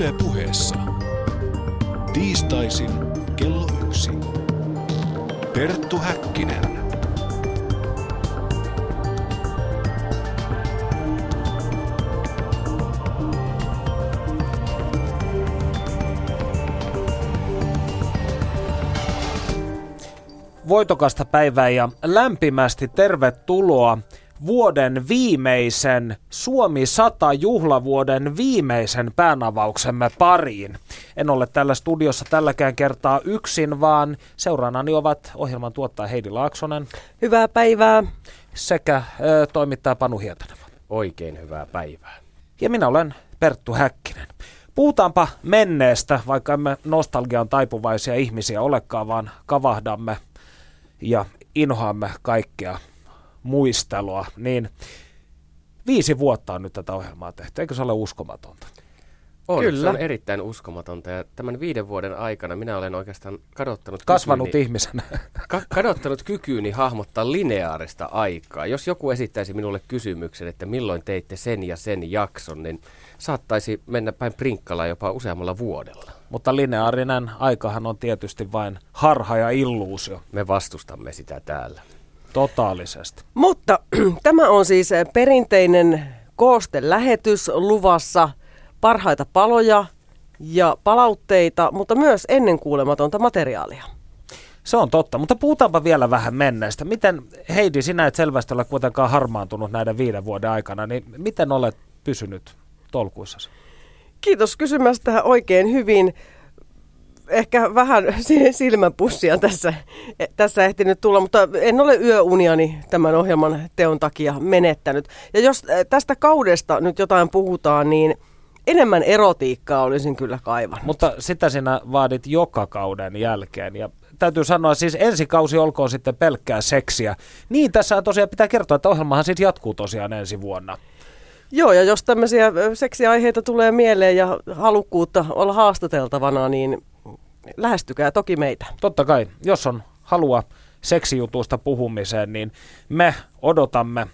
Yle puheessa. Tiistaisin kello yksi. Perttu Häkkinen. voitokasta päivää ja lämpimästi tervetuloa vuoden viimeisen Suomi 100 juhlavuoden viimeisen päänavauksemme pariin. En ole tällä studiossa tälläkään kertaa yksin, vaan seuraanani ovat ohjelman tuottaja Heidi Laaksonen. Hyvää päivää. Sekä ö, toimittaja Panu Hietanen. Oikein hyvää päivää. Ja minä olen Perttu Häkkinen. Puhutaanpa menneestä, vaikka emme nostalgian taipuvaisia ihmisiä olekaan, vaan kavahdamme ja inhoamme kaikkea muistelua, niin viisi vuotta on nyt tätä ohjelmaa tehty. Eikö se ole uskomatonta? On, Kyllä. se on erittäin uskomatonta ja tämän viiden vuoden aikana minä olen oikeastaan kadottanut Kasvanut kykyni, ihmisenä. ka- kadottanut kykyyni hahmottaa lineaarista aikaa. Jos joku esittäisi minulle kysymyksen, että milloin teitte sen ja sen jakson, niin saattaisi mennä päin prinkkalaa jopa useammalla vuodella. Mutta lineaarinen aikahan on tietysti vain harha ja illuusio. Me vastustamme sitä täällä. Totaalisesti. Mutta tämä on siis eh, perinteinen koostelähetys luvassa parhaita paloja ja palautteita, mutta myös ennenkuulematonta materiaalia. Se on totta, mutta puhutaanpa vielä vähän menneestä. Miten, Heidi, sinä et selvästi ole kuitenkaan harmaantunut näiden viiden vuoden aikana, niin miten olet pysynyt tolkuissasi? Kiitos kysymästä oikein hyvin. Ehkä vähän si- silmänpussia tässä, eh, tässä ehtinyt tulla, mutta en ole yöuniani tämän ohjelman teon takia menettänyt. Ja jos eh, tästä kaudesta nyt jotain puhutaan, niin enemmän erotiikkaa olisin kyllä kaivannut. Mutta sitä sinä vaadit joka kauden jälkeen ja täytyy sanoa, siis ensi kausi olkoon sitten pelkkää seksiä. Niin, tässä tosiaan pitää kertoa, että ohjelmahan sitten jatkuu tosiaan ensi vuonna. Joo, ja jos tämmöisiä seksiaiheita tulee mieleen ja halukkuutta olla haastateltavana, niin lähestykää toki meitä. Totta kai, jos on halua seksijutuista puhumiseen, niin me odotamme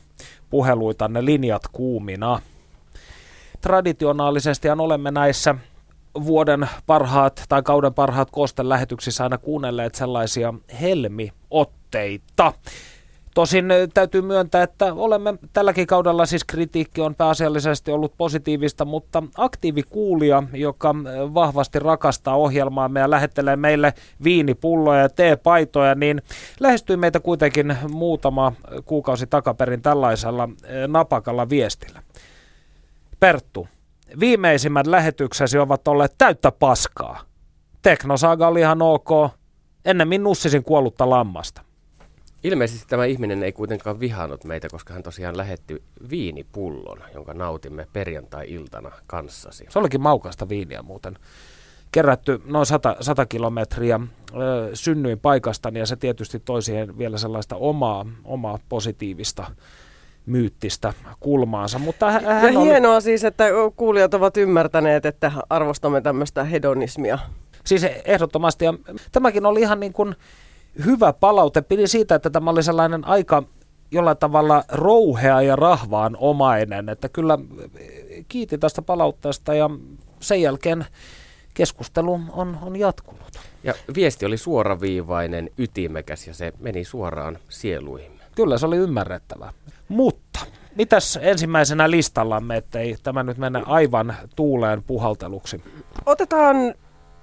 puheluitanne linjat kuumina. Traditionaalisesti olemme näissä vuoden parhaat tai kauden parhaat koosten lähetyksissä aina kuunnelleet sellaisia helmiotteita. Tosin ö, täytyy myöntää, että olemme tälläkin kaudella, siis kritiikki on pääasiallisesti ollut positiivista, mutta aktiivikuulija, joka ö, vahvasti rakastaa ohjelmaamme ja lähettelee meille viinipulloja ja teepaitoja, niin lähestyi meitä kuitenkin muutama kuukausi takaperin tällaisella napakalla viestillä. Perttu, viimeisimmät lähetyksesi ovat olleet täyttä paskaa. Teknosaga oli ihan ok, ennemmin nussisin kuollutta lammasta. Ilmeisesti tämä ihminen ei kuitenkaan vihannut meitä, koska hän tosiaan lähetti viinipullon, jonka nautimme perjantai-iltana kanssasi. Se olikin maukasta viiniä muuten. Kerätty noin 100, 100 kilometriä ö, synnyin paikastani ja se tietysti toi siihen vielä sellaista omaa, omaa positiivista myyttistä kulmaansa. Mutta hän, Ja hän oli, hienoa siis, että kuulijat ovat ymmärtäneet, että arvostamme tämmöistä hedonismia. siis ehdottomasti, ja tämäkin oli ihan niin kuin hyvä palaute. Pidin siitä, että tämä oli sellainen aika jollain tavalla rouhea ja rahvaan omainen, että kyllä kiitin tästä palautteesta ja sen jälkeen keskustelu on, on jatkunut. Ja viesti oli suoraviivainen, ytimekäs ja se meni suoraan sieluihimme. Kyllä se oli ymmärrettävää. Mutta mitäs ensimmäisenä listallamme, ettei tämä nyt mene aivan tuuleen puhalteluksi? Otetaan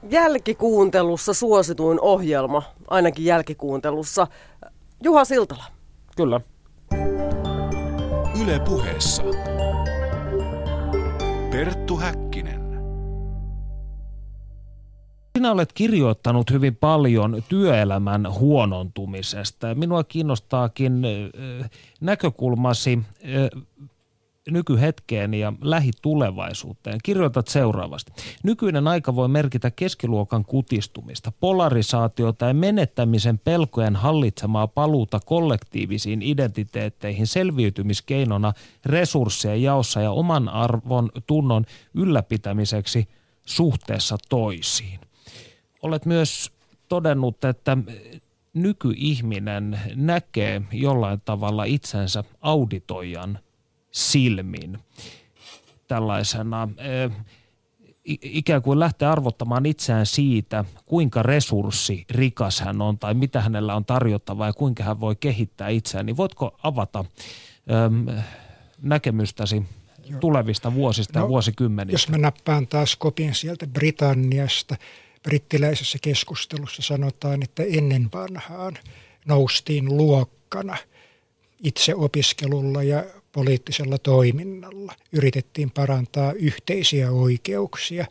jälkikuuntelussa suosituin ohjelma, ainakin jälkikuuntelussa. Juha Siltala. Kyllä. Yle puheessa. Perttu Häkkinen. Sinä olet kirjoittanut hyvin paljon työelämän huonontumisesta. Minua kiinnostaakin ö, näkökulmasi ö, nykyhetkeen ja lähitulevaisuuteen. Kirjoitat seuraavasti. Nykyinen aika voi merkitä keskiluokan kutistumista, polarisaatiota ja menettämisen pelkojen hallitsemaa paluuta kollektiivisiin identiteetteihin selviytymiskeinona resurssien jaossa ja oman arvon tunnon ylläpitämiseksi suhteessa toisiin. Olet myös todennut, että nykyihminen näkee jollain tavalla itsensä auditoijan silmin tällaisena ikään kuin lähteä arvottamaan itseään siitä, kuinka resurssi rikas hän on tai mitä hänellä on tarjottavaa ja kuinka hän voi kehittää itseään, niin voitko avata äm, näkemystäsi Joo. tulevista vuosista no, ja vuosikymmenistä? Jos mä nappaan taas kopin sieltä Britanniasta, brittiläisessä keskustelussa sanotaan, että ennen vanhaan noustiin luokkana itse opiskelulla ja poliittisella toiminnalla. Yritettiin parantaa yhteisiä oikeuksia.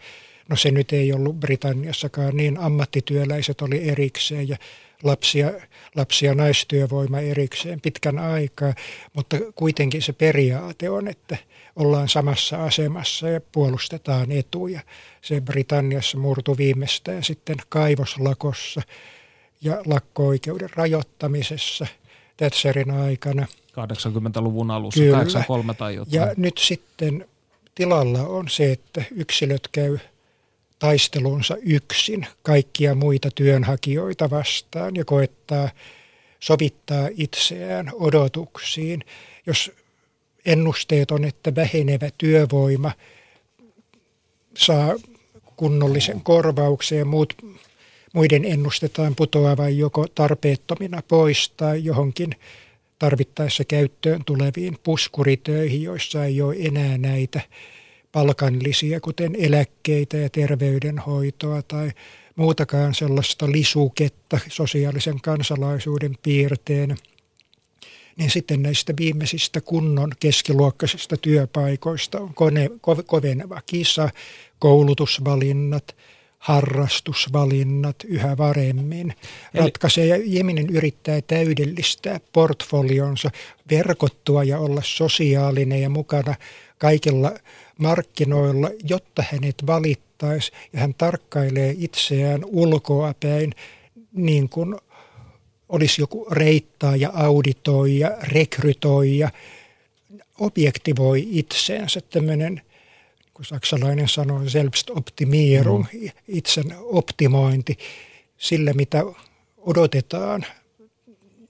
No se nyt ei ollut Britanniassakaan niin, ammattityöläiset oli erikseen ja lapsia, lapsia naistyövoima erikseen pitkän aikaa, mutta kuitenkin se periaate on, että ollaan samassa asemassa ja puolustetaan etuja. Se Britanniassa murtu viimeistään sitten kaivoslakossa ja lakko-oikeuden rajoittamisessa Thatcherin aikana – 80-luvun alussa, Kyllä. 83 tai jotain. Ja nyt sitten tilalla on se, että yksilöt käy taistelunsa yksin kaikkia muita työnhakijoita vastaan ja koettaa sovittaa itseään odotuksiin. Jos ennusteet on, että vähenevä työvoima saa kunnollisen korvauksen ja muut, muiden ennustetaan putoavan joko tarpeettomina pois tai johonkin tarvittaessa käyttöön tuleviin puskuritöihin, joissa ei ole enää näitä palkanlisiä, kuten eläkkeitä ja terveydenhoitoa tai muutakaan sellaista lisuketta sosiaalisen kansalaisuuden piirteen, niin sitten näistä viimeisistä kunnon keskiluokkaisista työpaikoista on kone, koveneva kisa, koulutusvalinnat – harrastusvalinnat yhä varemmin ratkaisee. Ja ihminen yrittää täydellistää portfolionsa, verkottua ja olla sosiaalinen ja mukana kaikilla markkinoilla, jotta hänet valittaisi. Ja hän tarkkailee itseään ulkoapäin niin kuin olisi joku reittaaja, auditoija, rekrytoija, objektivoi itseensä tämmöinen – kun saksalainen sanoo Selbstoptimierung, mm. itsen optimointi, sille mitä odotetaan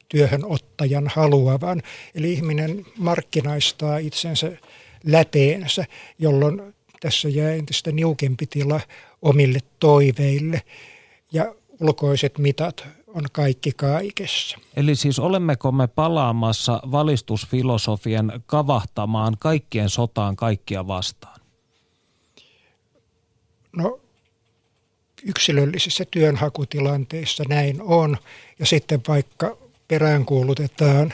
työhönottajan haluavan. Eli ihminen markkinaistaa itsensä läpeensä, jolloin tässä jää entistä niukempi tila omille toiveille ja ulkoiset mitat on kaikki kaikessa. Eli siis olemmeko me palaamassa valistusfilosofian kavahtamaan kaikkien sotaan kaikkia vastaan? No yksilöllisissä työnhakutilanteissa näin on. Ja sitten vaikka peräänkuulutetaan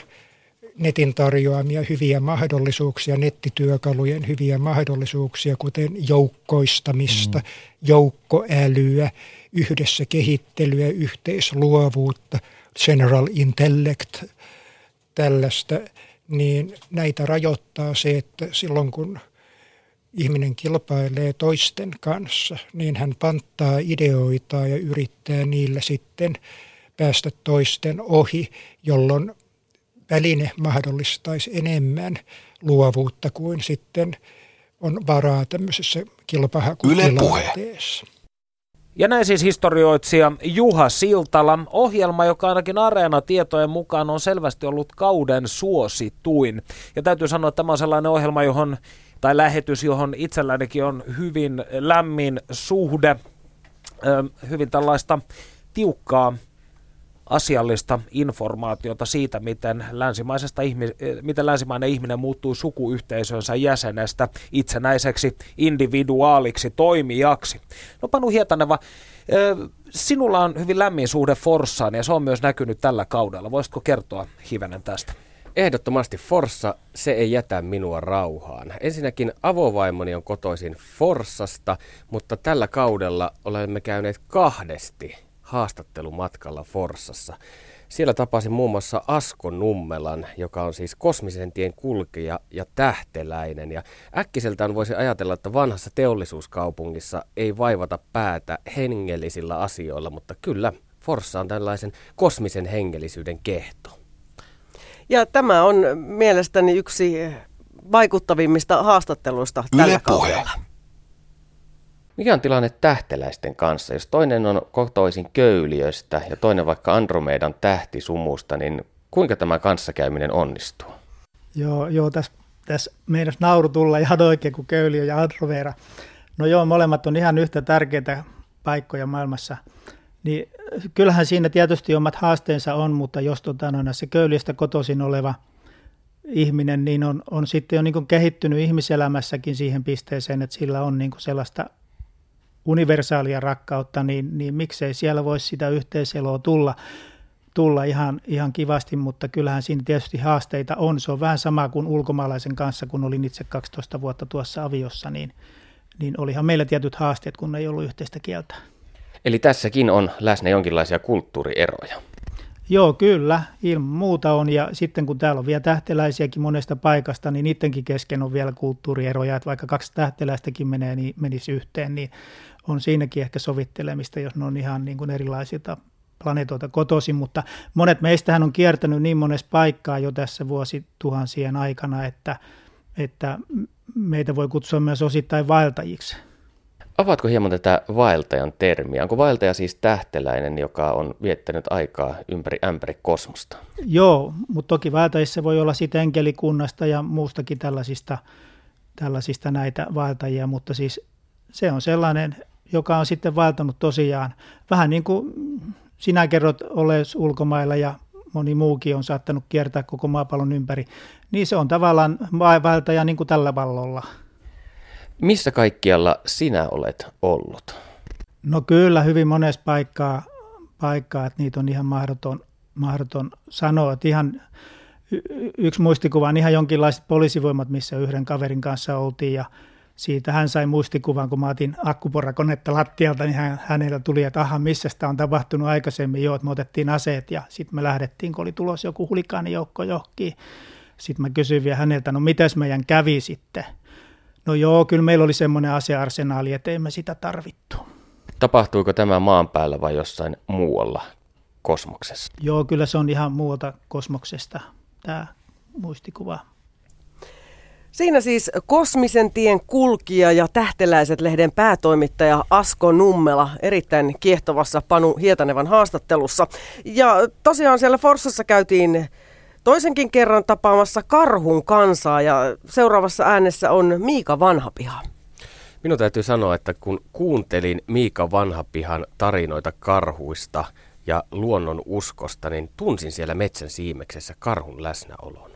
netin tarjoamia hyviä mahdollisuuksia, nettityökalujen hyviä mahdollisuuksia, kuten joukkoistamista, mm. joukkoälyä, yhdessä kehittelyä, yhteisluovuutta, general intellect, tällaista, niin näitä rajoittaa se, että silloin kun ihminen kilpailee toisten kanssa, niin hän panttaa ideoita ja yrittää niillä sitten päästä toisten ohi, jolloin väline mahdollistaisi enemmän luovuutta kuin sitten on varaa tämmöisessä kilpahakutilanteessa. Ja näin siis historioitsija Juha Siltala, ohjelma, joka ainakin Areena-tietojen mukaan on selvästi ollut kauden suosituin. Ja täytyy sanoa, että tämä on sellainen ohjelma, johon tai lähetys, johon itsellänikin on hyvin lämmin suhde, hyvin tällaista tiukkaa asiallista informaatiota siitä, miten, länsimaisesta ihmi- miten länsimainen ihminen muuttuu sukuyhteisönsä jäsenestä itsenäiseksi individuaaliksi toimijaksi. No Panu Hietaneva, sinulla on hyvin lämmin suhde Forssaan ja se on myös näkynyt tällä kaudella. Voisitko kertoa hivenen tästä? Ehdottomasti Forssa, se ei jätä minua rauhaan. Ensinnäkin avovaimoni on kotoisin Forssasta, mutta tällä kaudella olemme käyneet kahdesti haastattelumatkalla Forssassa. Siellä tapasin muun muassa Asko Nummelan, joka on siis kosmisen tien kulkija ja tähteläinen. Ja äkkiseltään voisi ajatella, että vanhassa teollisuuskaupungissa ei vaivata päätä hengellisillä asioilla, mutta kyllä Forssa on tällaisen kosmisen hengellisyyden kehto. Ja tämä on mielestäni yksi vaikuttavimmista haastatteluista Yle tällä kaudella. Mikä on tilanne tähteläisten kanssa? Jos toinen on kotoisin köyliöstä ja toinen vaikka Andromedan tähtisumusta, niin kuinka tämä kanssakäyminen onnistuu? Joo, joo tässä täs meidän nauru tulla ihan oikein kuin köyliö ja Andromeda. No joo, molemmat on ihan yhtä tärkeitä paikkoja maailmassa. Niin kyllähän siinä tietysti omat haasteensa on, mutta jos tota, no, se köylistä kotoisin oleva ihminen niin on, on sitten jo niin kehittynyt ihmiselämässäkin siihen pisteeseen, että sillä on niin sellaista universaalia rakkautta, niin, niin miksei siellä voisi sitä yhteiseloa tulla, tulla ihan, ihan kivasti, mutta kyllähän siinä tietysti haasteita on. Se on vähän sama kuin ulkomaalaisen kanssa, kun olin itse 12 vuotta tuossa aviossa, niin, niin olihan meillä tietyt haasteet, kun ei ollut yhteistä kieltä. Eli tässäkin on läsnä jonkinlaisia kulttuurieroja. Joo, kyllä, ilman muuta on. Ja sitten kun täällä on vielä tähteläisiäkin monesta paikasta, niin niidenkin kesken on vielä kulttuurieroja. Että vaikka kaksi tähteläistäkin menee, niin menisi yhteen, niin on siinäkin ehkä sovittelemista, jos ne on ihan niin kuin erilaisilta planeetoilta kotoisin, mutta monet meistähän on kiertänyt niin monessa paikkaa jo tässä vuosituhansien aikana, että, että meitä voi kutsua myös osittain vaeltajiksi. Avaatko hieman tätä vaeltajan termiä? Onko vaeltaja siis tähteläinen, joka on viettänyt aikaa ympäri ämpäri kosmosta? Joo, mutta toki vaeltajissa voi olla sitten enkelikunnasta ja muustakin tällaisista, tällaisista näitä vaeltajia, mutta siis se on sellainen, joka on sitten vaeltanut tosiaan vähän niin kuin sinä kerrot ollees ulkomailla ja moni muukin on saattanut kiertää koko maapallon ympäri, niin se on tavallaan vaeltaja niin kuin tällä vallolla. Missä kaikkialla sinä olet ollut? No kyllä, hyvin monessa paikkaa, paikkaa että niitä on ihan mahdoton, mahdoton sanoa. Että ihan, y- yksi muistikuva on ihan jonkinlaiset poliisivoimat, missä yhden kaverin kanssa oltiin ja siitä hän sai muistikuvan, kun mä otin akkuporakonetta lattialta, niin hän, hänellä tuli, että aha, missä sitä on tapahtunut aikaisemmin jo, että me otettiin aseet ja sitten me lähdettiin, kun oli tulossa joku hulikaanijoukko johonkin. Sitten mä kysyin vielä häneltä, no mitäs meidän kävi sitten? No joo, kyllä meillä oli semmoinen asearsenaali, että emme sitä tarvittu. Tapahtuiko tämä maan päällä vai jossain muualla kosmoksessa? Joo, kyllä se on ihan muualta kosmoksesta tämä muistikuva. Siinä siis Kosmisen tien kulkija ja Tähteläiset-lehden päätoimittaja Asko Nummela erittäin kiehtovassa Panu Hietanevan haastattelussa. Ja tosiaan siellä Forssassa käytiin toisenkin kerran tapaamassa karhun kansaa ja seuraavassa äänessä on Miika Vanhapiha. Minun täytyy sanoa, että kun kuuntelin Miika Vanhapihan tarinoita karhuista ja luonnon uskosta, niin tunsin siellä metsän siimeksessä karhun läsnäolon.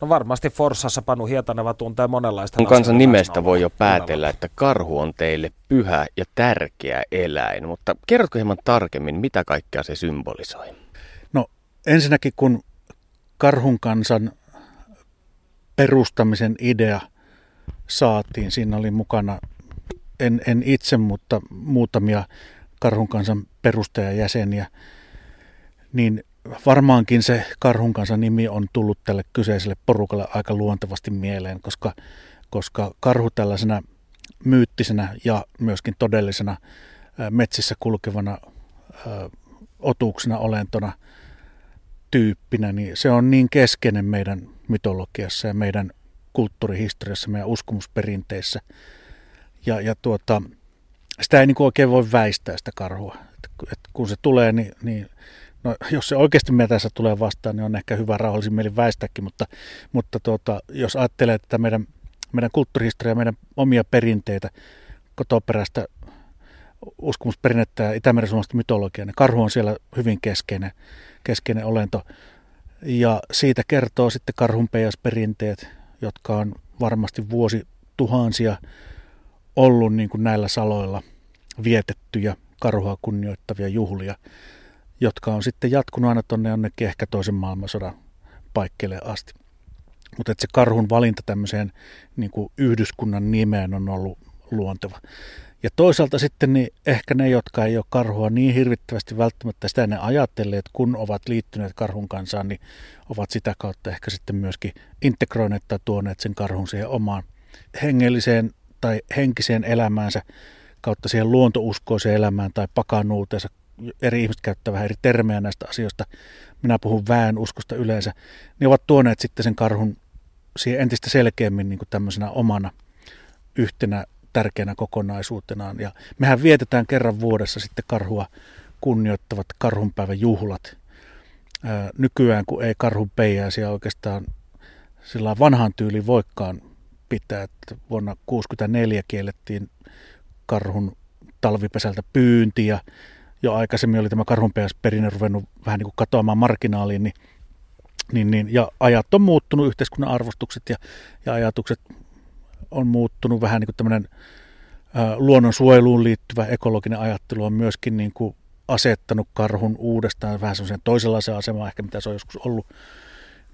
No varmasti Forssassa Panu Hietaneva tuntee monenlaista. Kun kansan nimestä voi jo päätellä, että karhu on teille pyhä ja tärkeä eläin, mutta kerrotko hieman tarkemmin, mitä kaikkea se symbolisoi? No ensinnäkin kun karhun kansan perustamisen idea saatiin, siinä oli mukana en, en itse, mutta muutamia karhun kansan perustajajäseniä, niin varmaankin se karhun kanssa nimi on tullut tälle kyseiselle porukalle aika luontevasti mieleen, koska, koska karhu tällaisena myyttisenä ja myöskin todellisena metsissä kulkevana otuuksena, olentona, tyyppinä, niin se on niin keskeinen meidän mytologiassa ja meidän kulttuurihistoriassa, meidän uskomusperinteissä. Ja, ja tuota, sitä ei niin oikein voi väistää sitä karhua. Et, et kun se tulee, niin, niin No, jos se oikeasti metässä tulee vastaan, niin on ehkä hyvä rauhallisin mieli väistäkin, mutta, mutta tuota, jos ajattelee että meidän, meidän kulttuurihistoriaa, meidän omia perinteitä, kotoperäistä uskomusperinnettä ja Itämeren suomalaista mytologiaa, niin karhu on siellä hyvin keskeinen, keskeinen olento. Ja siitä kertoo sitten karhunpeijasperinteet, jotka on varmasti vuosi tuhansia ollut niin kuin näillä saloilla vietettyjä karhua kunnioittavia juhlia jotka on sitten jatkunut aina tuonne jonnekin ehkä toisen maailmansodan paikkeille asti. Mutta se karhun valinta tämmöiseen niin kuin yhdyskunnan nimeen on ollut luonteva. Ja toisaalta sitten niin ehkä ne, jotka ei ole karhua niin hirvittävästi välttämättä sitä ne ajattelleet, kun ovat liittyneet karhun kansaan, niin ovat sitä kautta ehkä sitten myöskin integroineet tai tuoneet sen karhun siihen omaan hengelliseen tai henkiseen elämäänsä kautta siihen luontouskoiseen elämään tai pakanuuteensa. Eri ihmiset käyttää vähän eri termejä näistä asioista, minä puhun väen uskosta yleensä, niin ovat tuoneet sitten sen karhun siihen entistä selkeämmin niin kuin tämmöisenä omana yhtenä tärkeänä kokonaisuutenaan. Ja mehän vietetään kerran vuodessa sitten karhua kunnioittavat karhunpäivän juhlat. Ää, nykyään, kun ei karhun peijäisiä oikeastaan sillä vanhan tyyliin voikkaan pitää, että vuonna 1964 kiellettiin karhun talvipesältä pyynti ja jo aikaisemmin oli tämä karhunperinne ruvennut vähän niin kuin katoamaan marginaaliin, niin, niin, niin, ja ajat on muuttunut, yhteiskunnan arvostukset ja, ja ajatukset on muuttunut vähän niin kuin tämmöinen luonnonsuojeluun liittyvä ekologinen ajattelu on myöskin niin kuin asettanut karhun uudestaan vähän semmoisen toisenlaisen asemaan ehkä mitä se on joskus ollut.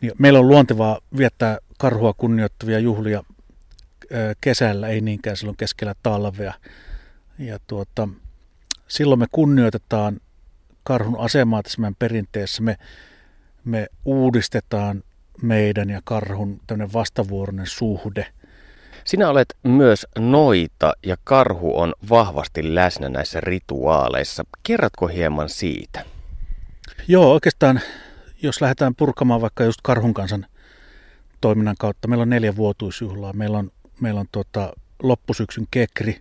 Niin meillä on luontevaa viettää karhua kunnioittavia juhlia kesällä, ei niinkään silloin keskellä talvea. Ja tuota, silloin me kunnioitetaan karhun asemaa tässä meidän perinteessä. Me, me uudistetaan meidän ja karhun tämmöinen vastavuoroinen suhde. Sinä olet myös noita ja karhu on vahvasti läsnä näissä rituaaleissa. Kerrotko hieman siitä? Joo, oikeastaan jos lähdetään purkamaan vaikka just karhun kansan toiminnan kautta, meillä on neljä vuotuisjuhlaa. Meillä on, meillä on tuota, loppusyksyn kekri,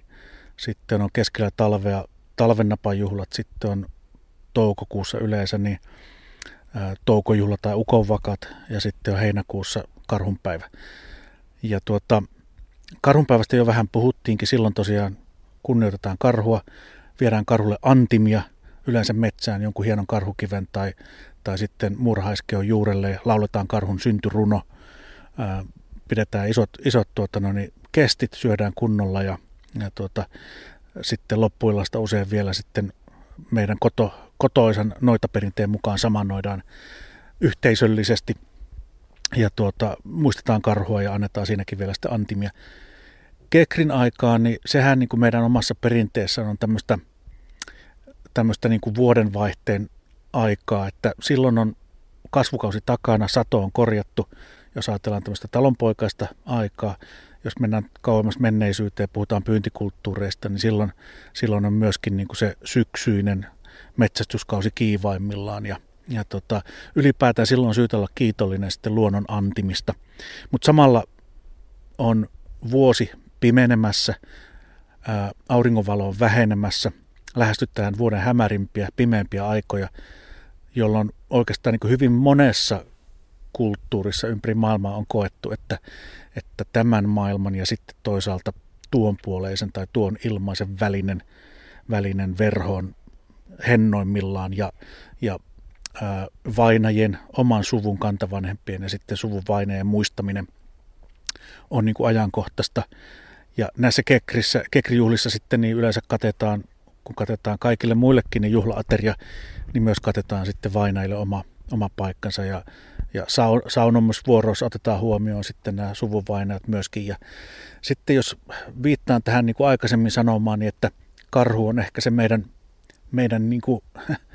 sitten on keskellä talvea talvennapajuhlat, sitten on toukokuussa yleensä niin ää, toukojuhla tai ukonvakat ja sitten on heinäkuussa karhunpäivä. Ja tuota, karhunpäivästä jo vähän puhuttiinkin, silloin tosiaan kunnioitetaan karhua, viedään karhulle antimia, yleensä metsään jonkun hienon karhukiven tai, tai sitten muurahaiskeon juurelle, lauletaan karhun syntyruno, ää, pidetään isot, isot tuota, no niin, kestit, syödään kunnolla ja, ja tuota, sitten loppuillasta usein vielä sitten meidän koto, kotoisan noitaperinteen mukaan samannoidaan yhteisöllisesti ja tuota, muistetaan karhua ja annetaan siinäkin vielä sitten antimia. Kekrin aikaan, niin sehän niin kuin meidän omassa perinteessä on tämmöistä, tämmöistä niin kuin vuodenvaihteen aikaa, että silloin on kasvukausi takana, sato on korjattu, jos ajatellaan tämmöistä talonpoikaista aikaa, jos mennään kauemmas menneisyyteen puhutaan pyyntikulttuureista, niin silloin, silloin on myöskin niin kuin se syksyinen metsästyskausi kiivaimmillaan ja, ja tota, ylipäätään silloin on syytä olla kiitollinen sitten luonnon antimista. Mutta samalla on vuosi pimenemässä, ää, auringonvalo on vähenemässä, lähestytään vuoden hämärimpiä, pimeämpiä aikoja, jolloin oikeastaan niin hyvin monessa kulttuurissa ympäri maailmaa on koettu, että, että tämän maailman ja sitten toisaalta tuon puoleisen tai tuon ilmaisen välinen, välinen verho on hennoimmillaan ja, ja vainajien, oman suvun kantavanhempien ja sitten suvun vainajien muistaminen on niin kuin ajankohtaista. Ja näissä kekrissä, kekrijuhlissa sitten niin yleensä katetaan, kun katetaan kaikille muillekin niin juhlaateria, niin myös katetaan sitten vainajille oma, oma paikkansa ja ja saunomusvuoroissa otetaan huomioon sitten nämä suvunvainajat myöskin. Ja sitten jos viittaan tähän niin kuin aikaisemmin sanomaan, niin että karhu on ehkä se meidän, meidän niin kuin,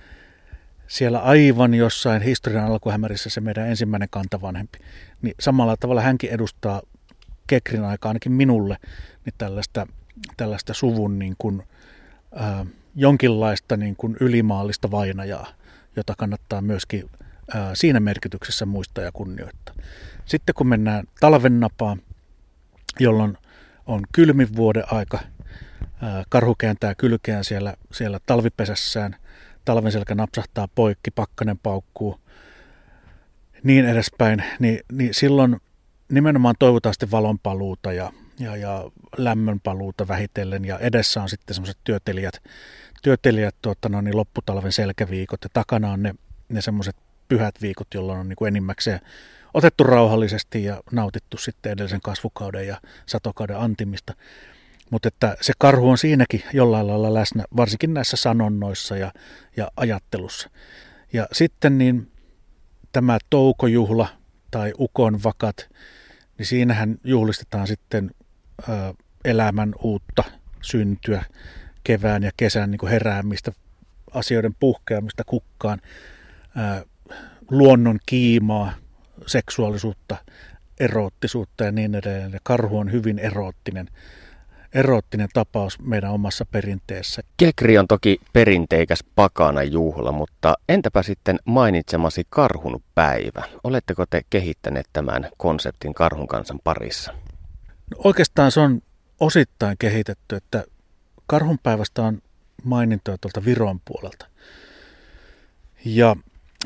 siellä aivan jossain historian alkuhämärissä se meidän ensimmäinen kantavanhempi. Niin samalla tavalla hänkin edustaa Kekrin aikaa ainakin minulle niin tällaista, tällaista suvun niin kuin, äh, jonkinlaista niin kuin ylimaallista vainajaa, jota kannattaa myöskin siinä merkityksessä muistaa ja kunnioittaa. Sitten kun mennään talven napaan, jolloin on kylmin vuoden aika, karhu kääntää kylkeään siellä, siellä talvipesässään, talven selkä napsahtaa poikki, pakkanen paukkuu, niin edespäin, niin, niin silloin nimenomaan toivotaan sitten valonpaluuta ja, ja, ja lämmönpaluuta vähitellen ja edessä on sitten semmoiset työtelijät, työtelijät tuota, no, niin lopputalven selkäviikot ja takana on ne, ne semmoiset pyhät viikot, jolloin on niin kuin enimmäkseen otettu rauhallisesti ja nautittu sitten edellisen kasvukauden ja satokauden antimista. Mutta että se karhu on siinäkin jollain lailla läsnä, varsinkin näissä sanonnoissa ja, ja ajattelussa. Ja sitten niin tämä toukojuhla tai ukon vakat, niin siinähän juhlistetaan sitten ö, elämän uutta syntyä, kevään ja kesän niin kuin heräämistä, asioiden puhkeamista kukkaan. Ö, luonnon kiimaa, seksuaalisuutta, eroottisuutta ja niin edelleen. Ja karhu on hyvin eroottinen, eroottinen tapaus meidän omassa perinteessä. Kekri on toki perinteikäs pakana juhla, mutta entäpä sitten mainitsemasi karhun päivä? Oletteko te kehittäneet tämän konseptin karhun kansan parissa? No oikeastaan se on osittain kehitetty, että karhunpäivästä on mainintoja tuolta Viron puolelta. Ja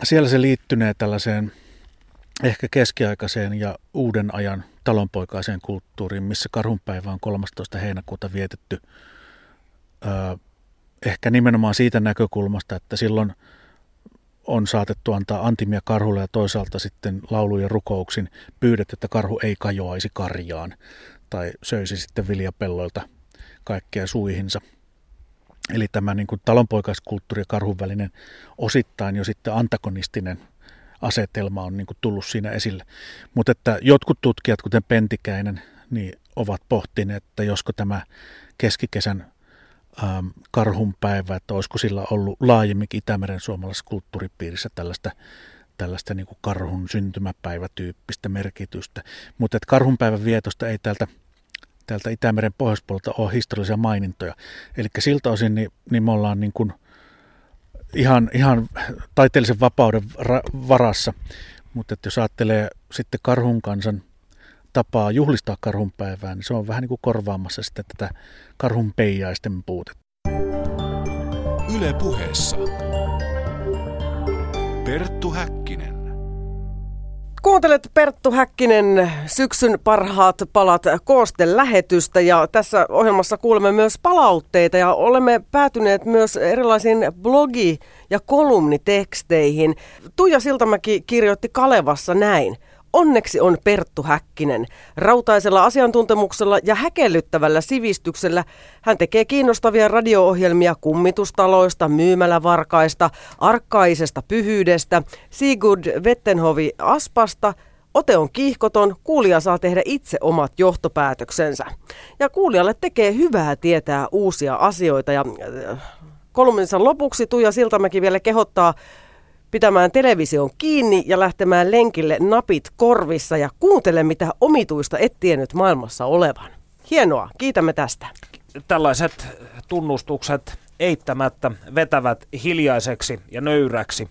siellä se liittynee tällaiseen ehkä keskiaikaiseen ja uuden ajan talonpoikaiseen kulttuuriin, missä karhunpäivä on 13. heinäkuuta vietetty ehkä nimenomaan siitä näkökulmasta, että silloin on saatettu antaa antimia karhulle ja toisaalta sitten laulu- ja rukouksin pyydet, että karhu ei kajoaisi karjaan tai söisi sitten viljapelloilta kaikkea suihinsa. Eli tämä niin kuin talonpoikaiskulttuuri ja karhun välinen osittain jo sitten antagonistinen asetelma on niin kuin tullut siinä esille. Mutta että jotkut tutkijat, kuten Pentikäinen, niin ovat pohtineet, että josko tämä keskikesän ähm, karhunpäivä, että olisiko sillä ollut laajemminkin Itämeren suomalaisessa kulttuuripiirissä tällaista, tällaista niin kuin karhun syntymäpäivätyyppistä merkitystä. Mutta että karhunpäivän vietosta ei täältä, täältä Itämeren pohjoispuolelta ole historiallisia mainintoja. Eli siltä osin niin, niin me ollaan niin kuin ihan, ihan taiteellisen vapauden ra- varassa. Mutta että jos ajattelee sitten karhun kansan tapaa juhlistaa karhunpäivää, niin se on vähän niin kuin korvaamassa sitten tätä karhun peijaisten puutetta. Yle puheessa. Perttu Häkkinen. Kuuntelet Perttu Häkkinen syksyn parhaat palat koosten lähetystä ja tässä ohjelmassa kuulemme myös palautteita ja olemme päätyneet myös erilaisiin blogi- ja kolumniteksteihin. Tuija Siltamäki kirjoitti Kalevassa näin. Onneksi on Perttu Häkkinen. Rautaisella asiantuntemuksella ja häkellyttävällä sivistyksellä hän tekee kiinnostavia radio-ohjelmia kummitustaloista, myymälävarkaista, arkkaisesta pyhyydestä, Sigurd Vettenhovi Aspasta – Ote on kiihkoton, kuulija saa tehdä itse omat johtopäätöksensä. Ja kuulijalle tekee hyvää tietää uusia asioita. Ja äh, kolumninsa lopuksi Tuija Siltamäki vielä kehottaa pitämään television kiinni ja lähtemään lenkille napit korvissa ja kuuntele mitä omituista et tiennyt maailmassa olevan. Hienoa, kiitämme tästä. Tällaiset tunnustukset eittämättä vetävät hiljaiseksi ja nöyräksi.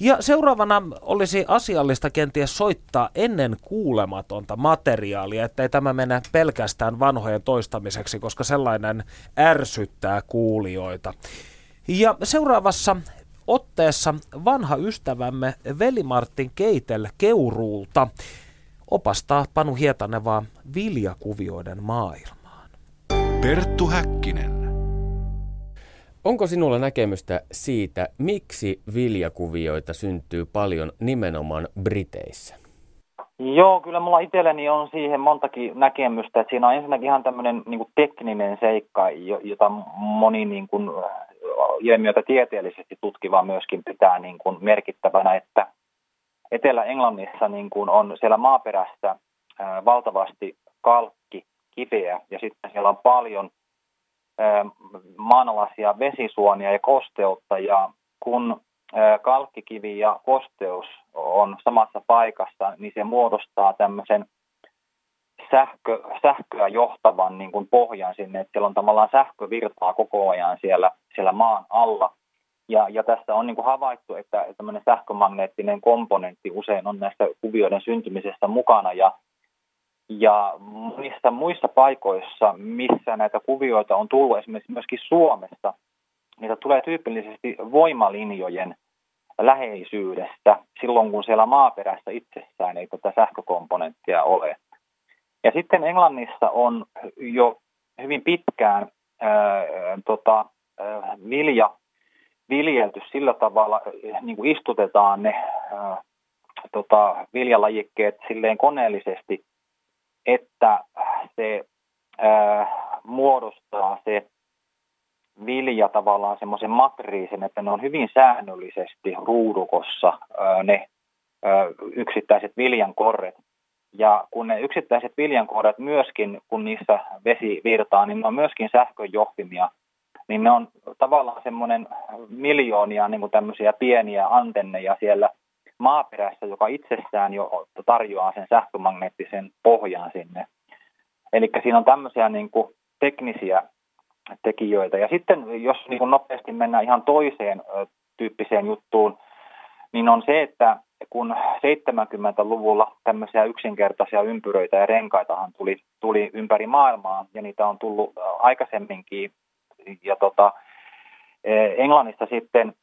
Ja seuraavana olisi asiallista kenties soittaa ennen kuulematonta materiaalia, ettei tämä mene pelkästään vanhojen toistamiseksi, koska sellainen ärsyttää kuulijoita. Ja seuraavassa otteessa vanha ystävämme Veli-Martin Keitel Keuruulta opastaa Panu Hietanevaa viljakuvioiden maailmaan. Perttu Häkkinen. Onko sinulla näkemystä siitä, miksi viljakuvioita syntyy paljon nimenomaan Briteissä? Joo, kyllä mulla itselleni on siihen montakin näkemystä. Että siinä on ensinnäkin ihan tämmöinen niin tekninen seikka, jota moni niin kuin, ilmiötä tieteellisesti tutkiva myöskin pitää niin kuin merkittävänä, että Etelä-Englannissa niin kuin on siellä maaperässä valtavasti kalkki, kiveä ja sitten siellä on paljon maanalaisia vesisuonia ja kosteutta ja kun kalkkikivi ja kosteus on samassa paikassa, niin se muodostaa tämmöisen sähkö, sähköä johtavan niin kuin pohjan sinne, että siellä on tavallaan sähkövirtaa koko ajan siellä, siellä maan alla. Ja, ja tässä on niin kuin havaittu, että tämmöinen sähkömagneettinen komponentti usein on näissä kuvioiden syntymisessä mukana. Ja, ja monissa muissa paikoissa, missä näitä kuvioita on tullut, esimerkiksi myöskin Suomessa, niitä tulee tyypillisesti voimalinjojen läheisyydestä silloin, kun siellä maaperässä itsessään ei tätä sähkökomponenttia ole. Ja sitten Englannissa on jo hyvin pitkään ää, tota, ää, vilja viljelty sillä tavalla, niin kuin istutetaan ne ää, tota, viljalajikkeet silleen koneellisesti, että se ää, muodostaa se vilja tavallaan semmoisen matriisin, että ne on hyvin säännöllisesti ruudukossa ää, ne ää, yksittäiset viljankorret. Ja kun ne yksittäiset viljankorret myöskin, kun niissä vesi virtaa, niin ne on myöskin sähköjohtimia, niin ne on tavallaan semmoinen miljoonia niin kuin tämmöisiä pieniä antenneja siellä maaperässä, joka itsessään jo tarjoaa sen sähkömagneettisen pohjan sinne. Eli siinä on tämmöisiä niin kuin teknisiä tekijöitä. Ja sitten jos niin kuin nopeasti mennään ihan toiseen tyyppiseen juttuun, niin on se, että kun 70-luvulla tämmöisiä yksinkertaisia ympyröitä ja renkaitahan tuli, tuli ympäri maailmaa ja niitä on tullut aikaisemminkin. Ja tota, Englannissa sitten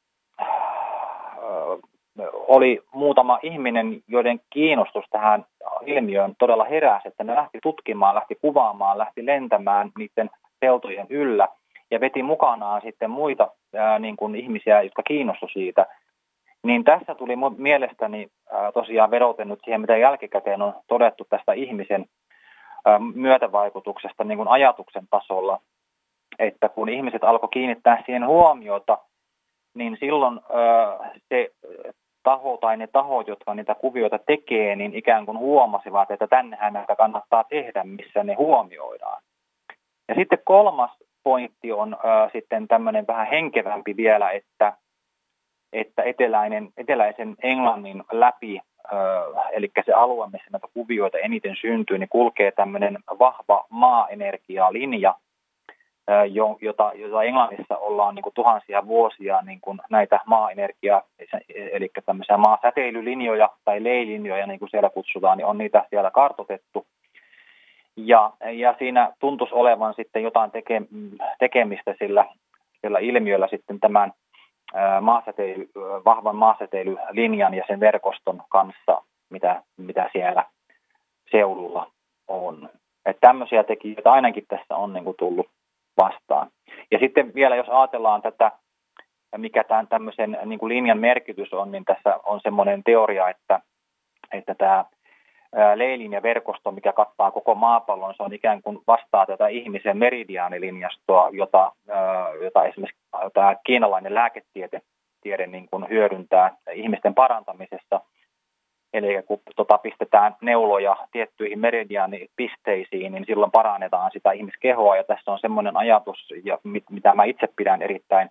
oli muutama ihminen, joiden kiinnostus tähän ilmiöön todella heräsi, että ne lähti tutkimaan, lähti kuvaamaan, lähti lentämään niiden peltojen yllä. ja veti mukanaan sitten muita ää, niin kuin ihmisiä, jotka kiinnostu siitä. Niin tässä tuli mielestäni tosiaan vedoten nyt siihen, mitä jälkikäteen on todettu tästä ihmisen myötävaikutuksesta niin kuin ajatuksen tasolla, että kun ihmiset alkoi kiinnittää siihen huomiota, niin silloin se taho tai ne tahot, jotka niitä kuvioita tekee, niin ikään kuin huomasivat, että tännehän näitä kannattaa tehdä, missä ne huomioidaan. Ja sitten kolmas pointti on sitten tämmöinen vähän henkevämpi vielä, että, että eteläinen, eteläisen Englannin läpi, eli se alue, missä näitä kuvioita eniten syntyy, niin kulkee tämmöinen vahva maaenergialinja, jota, jota Englannissa ollaan niin kuin tuhansia vuosia niin kuin näitä maaenergia, eli tämmöisiä maasäteilylinjoja tai leilinjoja, niin kuin siellä kutsutaan, niin on niitä siellä kartotettu. Ja, ja siinä tuntuisi olevan sitten jotain teke, tekemistä sillä, sillä ilmiöllä sitten tämän maasäteily, vahvan maasäteilylinjan ja sen verkoston kanssa, mitä, mitä siellä seudulla on. Että tämmöisiä tekijöitä ainakin tässä on niin kuin tullut vastaan. Ja sitten vielä, jos ajatellaan tätä, mikä tämän tämmöisen niin kuin linjan merkitys on, niin tässä on semmoinen teoria, että, että tämä leilin ja verkosto, mikä kattaa koko maapallon, se on ikään kuin vastaa tätä ihmisen meridiaanilinjastoa, jota, jota esimerkiksi tämä kiinalainen lääketiede tiede niin kuin hyödyntää ihmisten parantamisessa. Eli kun tota, pistetään neuloja tiettyihin meridiaanipisteisiin, niin silloin parannetaan sitä ihmiskehoa. Ja tässä on semmoinen ajatus, ja mit, mitä mä itse pidän erittäin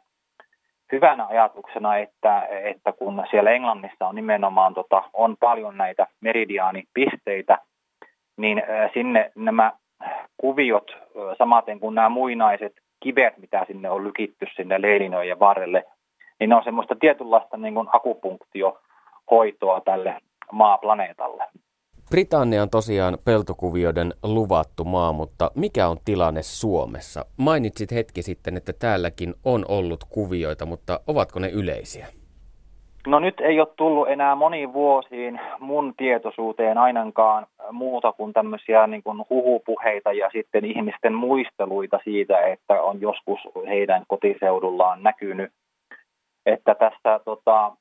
hyvänä ajatuksena, että, että kun siellä Englannissa on nimenomaan tota, on paljon näitä meridiaanipisteitä, niin sinne nämä kuviot, samaten kuin nämä muinaiset kivet, mitä sinne on lykitty sinne leilinojen varrelle, niin ne on semmoista tietynlaista niin kuin akupunktiohoitoa tälle maaplaneetalle. Britannia on tosiaan peltokuvioiden luvattu maa, mutta mikä on tilanne Suomessa? Mainitsit hetki sitten, että täälläkin on ollut kuvioita, mutta ovatko ne yleisiä? No nyt ei ole tullut enää moniin vuosiin mun tietoisuuteen ainakaan muuta kuin tämmöisiä niin kuin huhupuheita ja sitten ihmisten muisteluita siitä, että on joskus heidän kotiseudullaan näkynyt. Että tässä tota,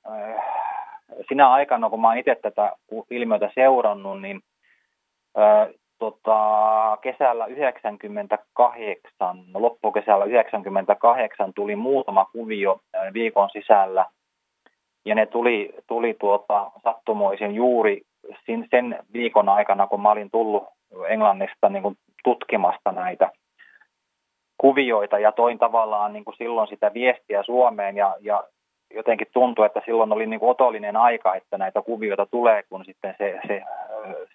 sinä aikana, kun mä oon itse tätä ilmiötä seurannut, niin ää, tota, kesällä 98, loppukesällä 98 tuli muutama kuvio viikon sisällä, ja ne tuli, tuli tuota, sattumoisin juuri sen viikon aikana, kun mä olin tullut Englannista niin kuin tutkimasta näitä kuvioita ja toin tavallaan niin kuin silloin sitä viestiä Suomeen ja, ja jotenkin tuntui, että silloin oli niin kuin otollinen aika, että näitä kuvioita tulee, kun sitten se, se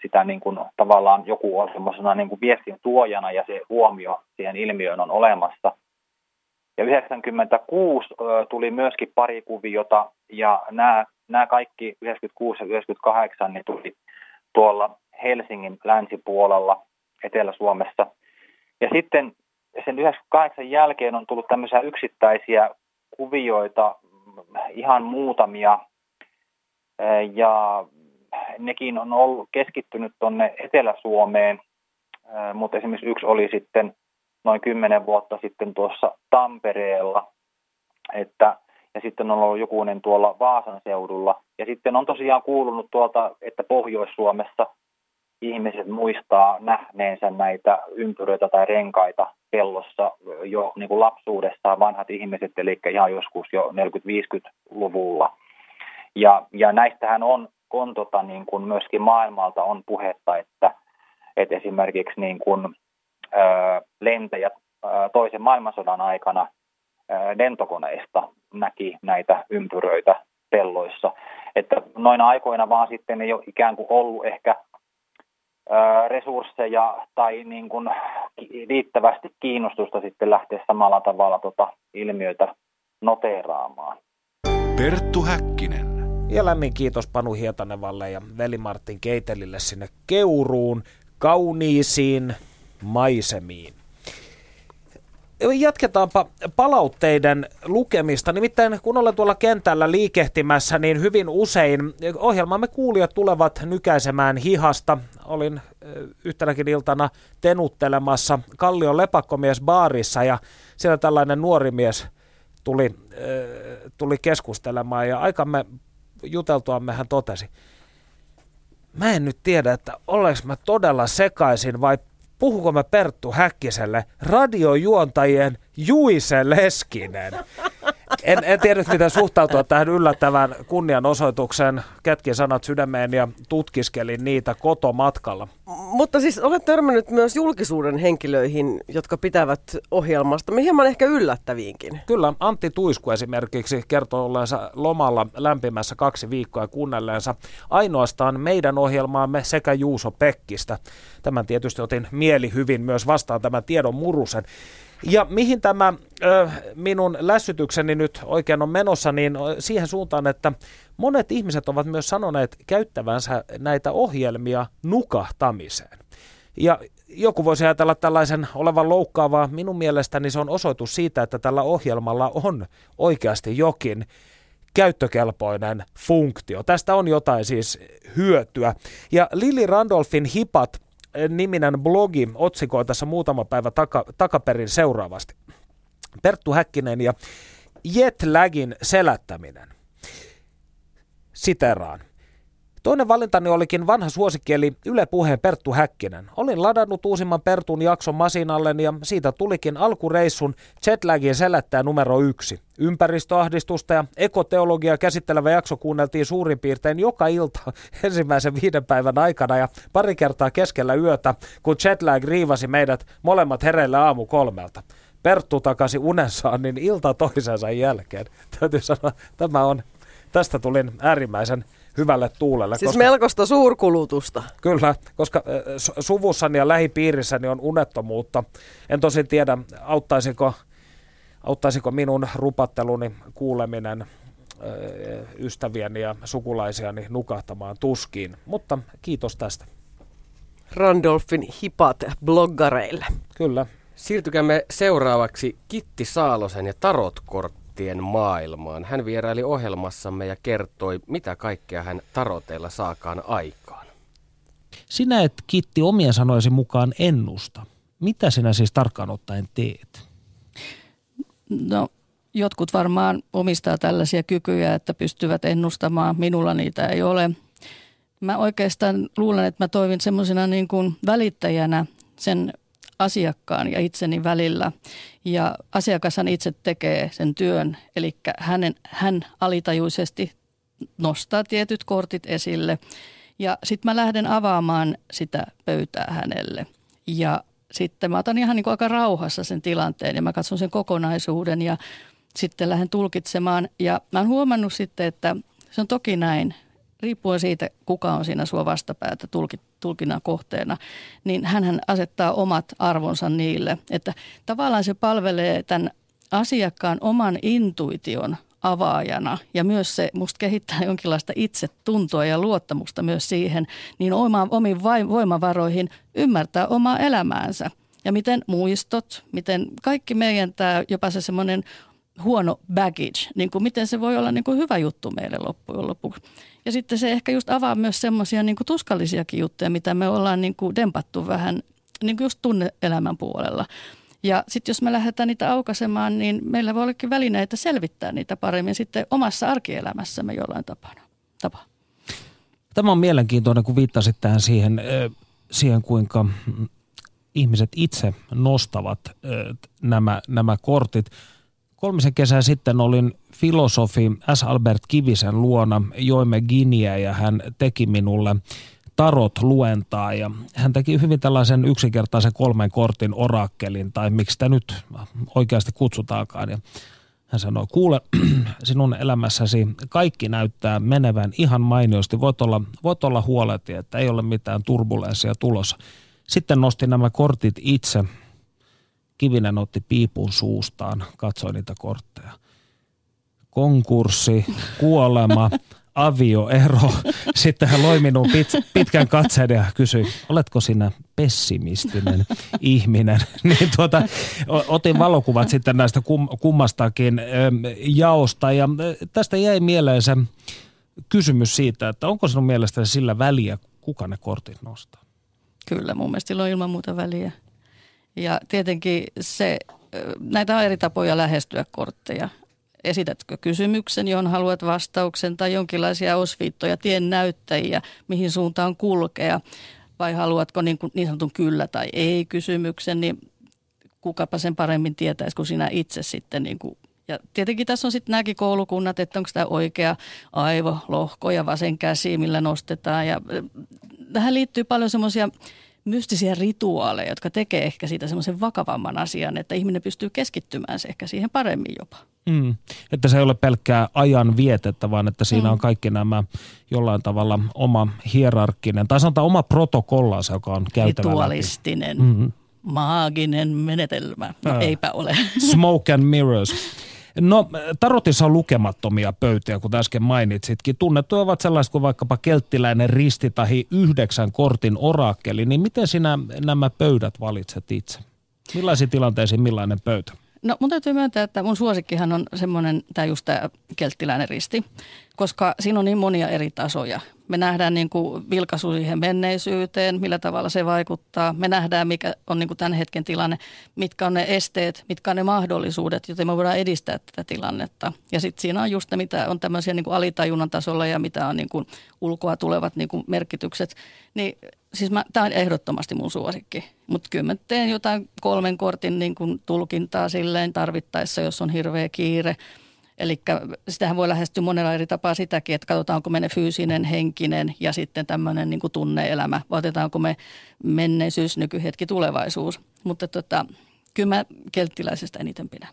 sitä niin kuin, tavallaan joku on semmoisena niin kuin viestin tuojana ja se huomio siihen ilmiöön on olemassa. Ja 96 tuli myöskin pari kuviota ja nämä, nämä kaikki 96 ja 98 niin tuli tuolla Helsingin länsipuolella Etelä-Suomessa. Ja sitten sen 98 jälkeen on tullut tämmöisiä yksittäisiä kuvioita ihan muutamia. Ja nekin on ollut keskittynyt tuonne Etelä-Suomeen, mutta esimerkiksi yksi oli sitten noin kymmenen vuotta sitten tuossa Tampereella, että, ja sitten on ollut jokunen tuolla Vaasan seudulla. Ja sitten on tosiaan kuulunut tuolta, että Pohjois-Suomessa ihmiset muistaa nähneensä näitä ympyröitä tai renkaita pellossa jo niin kuin lapsuudessaan vanhat ihmiset, eli ihan joskus jo 40-50-luvulla. Ja, ja näistähän on, on tota, niin kuin myöskin maailmalta on puhetta, että, että esimerkiksi niin kuin, ö, lentäjät ö, toisen maailmansodan aikana lentokoneista näki näitä ympyröitä pelloissa. Että noina aikoina vaan sitten ei ole ikään kuin ollut ehkä resursseja tai niin kuin riittävästi kiinnostusta sitten lähteä samalla tavalla tota ilmiöitä noteeraamaan. Perttu Häkkinen. Ja lämmin kiitos Panu Hietanevalle ja Veli Martin Keitelille sinne Keuruun kauniisiin maisemiin. Jatketaanpa palautteiden lukemista. Nimittäin kun olen tuolla kentällä liikehtimässä, niin hyvin usein ohjelmamme kuulijat tulevat nykäisemään hihasta. Olin yhtenäkin iltana tenuttelemassa Kallion lepakkomies baarissa ja siellä tällainen nuori mies tuli, tuli keskustelemaan ja aikamme juteltuamme hän totesi, mä en nyt tiedä, että oleks mä todella sekaisin vai puhuko mä Perttu Häkkiselle radiojuontajien Juise Leskinen. En, en tiedä, miten suhtautua tähän yllättävään kunnianosoitukseen. Ketkin sanat sydämeen ja tutkiskelin niitä kotomatkalla. Mutta siis olet törmännyt myös julkisuuden henkilöihin, jotka pitävät ohjelmasta, hieman ehkä yllättäviinkin. Kyllä, Antti Tuisku esimerkiksi kertoo olleensa lomalla lämpimässä kaksi viikkoa kuunnelleensa ainoastaan meidän ohjelmaamme sekä Juuso Pekkistä. Tämän tietysti otin mieli hyvin myös vastaan tämän tiedon murusen. Ja mihin tämä ö, minun lässytykseni nyt oikein on menossa, niin siihen suuntaan, että monet ihmiset ovat myös sanoneet käyttävänsä näitä ohjelmia nukahtamiseen. Ja joku voisi ajatella tällaisen olevan loukkaavaa. Minun mielestäni se on osoitus siitä, että tällä ohjelmalla on oikeasti jokin käyttökelpoinen funktio. Tästä on jotain siis hyötyä. Ja Lili Randolphin hipat niminen blogi otsikoi tässä muutama päivä taka, takaperin seuraavasti. Perttu Häkkinen ja jetlagin selättäminen. Siteraan. Toinen valintani olikin vanha suosikki eli Yle Puheen Perttu Häkkinen. Olin ladannut uusimman Pertun jakson masinalle ja siitä tulikin alkureissun jetlagin selättää numero yksi. Ympäristöahdistusta ja ekoteologiaa käsittelevä jakso kuunneltiin suurin piirtein joka ilta ensimmäisen viiden päivän aikana ja pari kertaa keskellä yötä, kun jetlag riivasi meidät molemmat hereille aamu kolmelta. Perttu takasi unensaan niin ilta toisensa jälkeen. Täytyy sanoa, tämä on, tästä tulin äärimmäisen hyvälle tuulelle. Siis koska, melkoista suurkulutusta. Kyllä, koska suvussani ja lähipiirissäni on unettomuutta. En tosin tiedä, auttaisiko, auttaisiko minun rupatteluni kuuleminen ystävieni ja sukulaisiani nukahtamaan tuskiin, mutta kiitos tästä. Randolphin hipat bloggareille. Kyllä. Siirtykäämme seuraavaksi Kitti Saalosen ja tarotkort tarottien maailmaan. Hän vieraili ohjelmassamme ja kertoi, mitä kaikkea hän taroteilla saakaan aikaan. Sinä et Kitti omien sanoisi mukaan ennusta. Mitä sinä siis tarkkaan ottaen teet? No jotkut varmaan omistaa tällaisia kykyjä, että pystyvät ennustamaan. Minulla niitä ei ole. Mä oikeastaan luulen, että mä toimin semmoisena niin kuin välittäjänä sen asiakkaan ja itseni välillä. Ja asiakashan itse tekee sen työn, eli hänen, hän alitajuisesti nostaa tietyt kortit esille. Ja sitten mä lähden avaamaan sitä pöytää hänelle. Ja sitten mä otan ihan niin kuin aika rauhassa sen tilanteen ja mä katson sen kokonaisuuden ja sitten lähden tulkitsemaan. Ja mä oon huomannut sitten, että se on toki näin, riippuen siitä, kuka on siinä sua vastapäätä tulkinnan kohteena, niin hän asettaa omat arvonsa niille. Että tavallaan se palvelee tämän asiakkaan oman intuition avaajana ja myös se musta kehittää jonkinlaista itsetuntoa ja luottamusta myös siihen, niin oma, omiin voimavaroihin ymmärtää omaa elämäänsä. Ja miten muistot, miten kaikki meidän tämä jopa se semmoinen huono baggage, niin kuin miten se voi olla niin kuin hyvä juttu meille loppujen lopuksi. Ja sitten se ehkä just avaa myös semmoisia niin tuskallisiakin juttuja, mitä me ollaan niin kuin dempattu vähän niin kuin just tunneelämän puolella. Ja sitten jos me lähdetään niitä aukaisemaan, niin meillä voi ollakin välineitä selvittää niitä paremmin sitten omassa arkielämässämme jollain tapana. tapa. Tämä on mielenkiintoinen, kun viittasit tähän siihen, siihen kuinka ihmiset itse nostavat nämä, nämä kortit. Kolmisen kesää sitten olin filosofi S. Albert Kivisen luona, joimme Giniä ja hän teki minulle tarot luentaa ja hän teki hyvin tällaisen yksinkertaisen kolmen kortin orakkelin tai miksi sitä nyt oikeasti kutsutaankaan. Ja hän sanoi, kuule, sinun elämässäsi kaikki näyttää menevän ihan mainiosti. Voit olla, voit olla huoleti, että ei ole mitään turbulenssia tulossa. Sitten nosti nämä kortit itse. Kivinen otti piipun suustaan, katsoi niitä kortteja konkurssi, kuolema, avioero. Sitten hän loi minun pit, pitkän katseen ja kysyi, oletko sinä pessimistinen ihminen? niin tuota, otin valokuvat sitten näistä kum, kummastakin ö, jaosta ja tästä jäi mieleen se kysymys siitä, että onko sinun mielestäsi sillä väliä, kuka ne kortit nostaa? Kyllä, mun mielestä sillä on ilman muuta väliä. Ja tietenkin se, näitä on eri tapoja lähestyä kortteja. Esitätkö kysymyksen, johon haluat vastauksen tai jonkinlaisia osviittoja, tien näyttäjiä, mihin suuntaan kulkea vai haluatko niin, kuin niin sanotun kyllä tai ei kysymyksen, niin kukapa sen paremmin tietäisi kuin sinä itse sitten niin kuin ja tietenkin tässä on sitten nämäkin koulukunnat, että onko tämä oikea aivolohko ja vasen käsi, millä nostetaan. Ja tähän liittyy paljon semmoisia mystisiä rituaaleja, jotka tekee ehkä siitä semmoisen vakavamman asian, että ihminen pystyy keskittymään se ehkä siihen paremmin jopa. Mm. Että se ei ole pelkkää ajan vietettä, vaan että siinä mm. on kaikki nämä jollain tavalla oma hierarkkinen, tai sanotaan oma protokollansa, joka on käytävä Ritualistinen, mm-hmm. maaginen menetelmä. No eipä ole. Smoke and mirrors. No tarotissa on lukemattomia pöytiä, kuten äsken mainitsitkin. Tunnettuja ovat sellaiset kuin vaikkapa kelttiläinen risti tai yhdeksän kortin orakkeli. Niin miten sinä nämä pöydät valitset itse? Millaisiin tilanteisiin millainen pöytä? No mun täytyy myöntää, että mun suosikkihan on semmoinen, tämä just tämä kelttiläinen risti, koska siinä on niin monia eri tasoja. Me nähdään niin kuin vilkaisu siihen menneisyyteen, millä tavalla se vaikuttaa. Me nähdään, mikä on niin kuin tämän hetken tilanne, mitkä on ne esteet, mitkä on ne mahdollisuudet, joten me voidaan edistää tätä tilannetta. Ja sitten siinä on just ne, mitä on tämmöisiä niin kuin alitajunnan tasolla ja mitä on niin kuin ulkoa tulevat niin kuin merkitykset. Niin siis tämä on ehdottomasti mun suosikki. Mutta kyllä mä teen jotain kolmen kortin niin kuin tulkintaa silleen tarvittaessa, jos on hirveä kiire – Eli sitähän voi lähestyä monella eri tapaa sitäkin, että katsotaan, onko me fyysinen, henkinen ja sitten tämmöinen niin kuin tunneelämä, vai otetaanko me menneisyys, nykyhetki, tulevaisuus. Mutta tota, kyllä mä kelttiläisestä eniten pidän.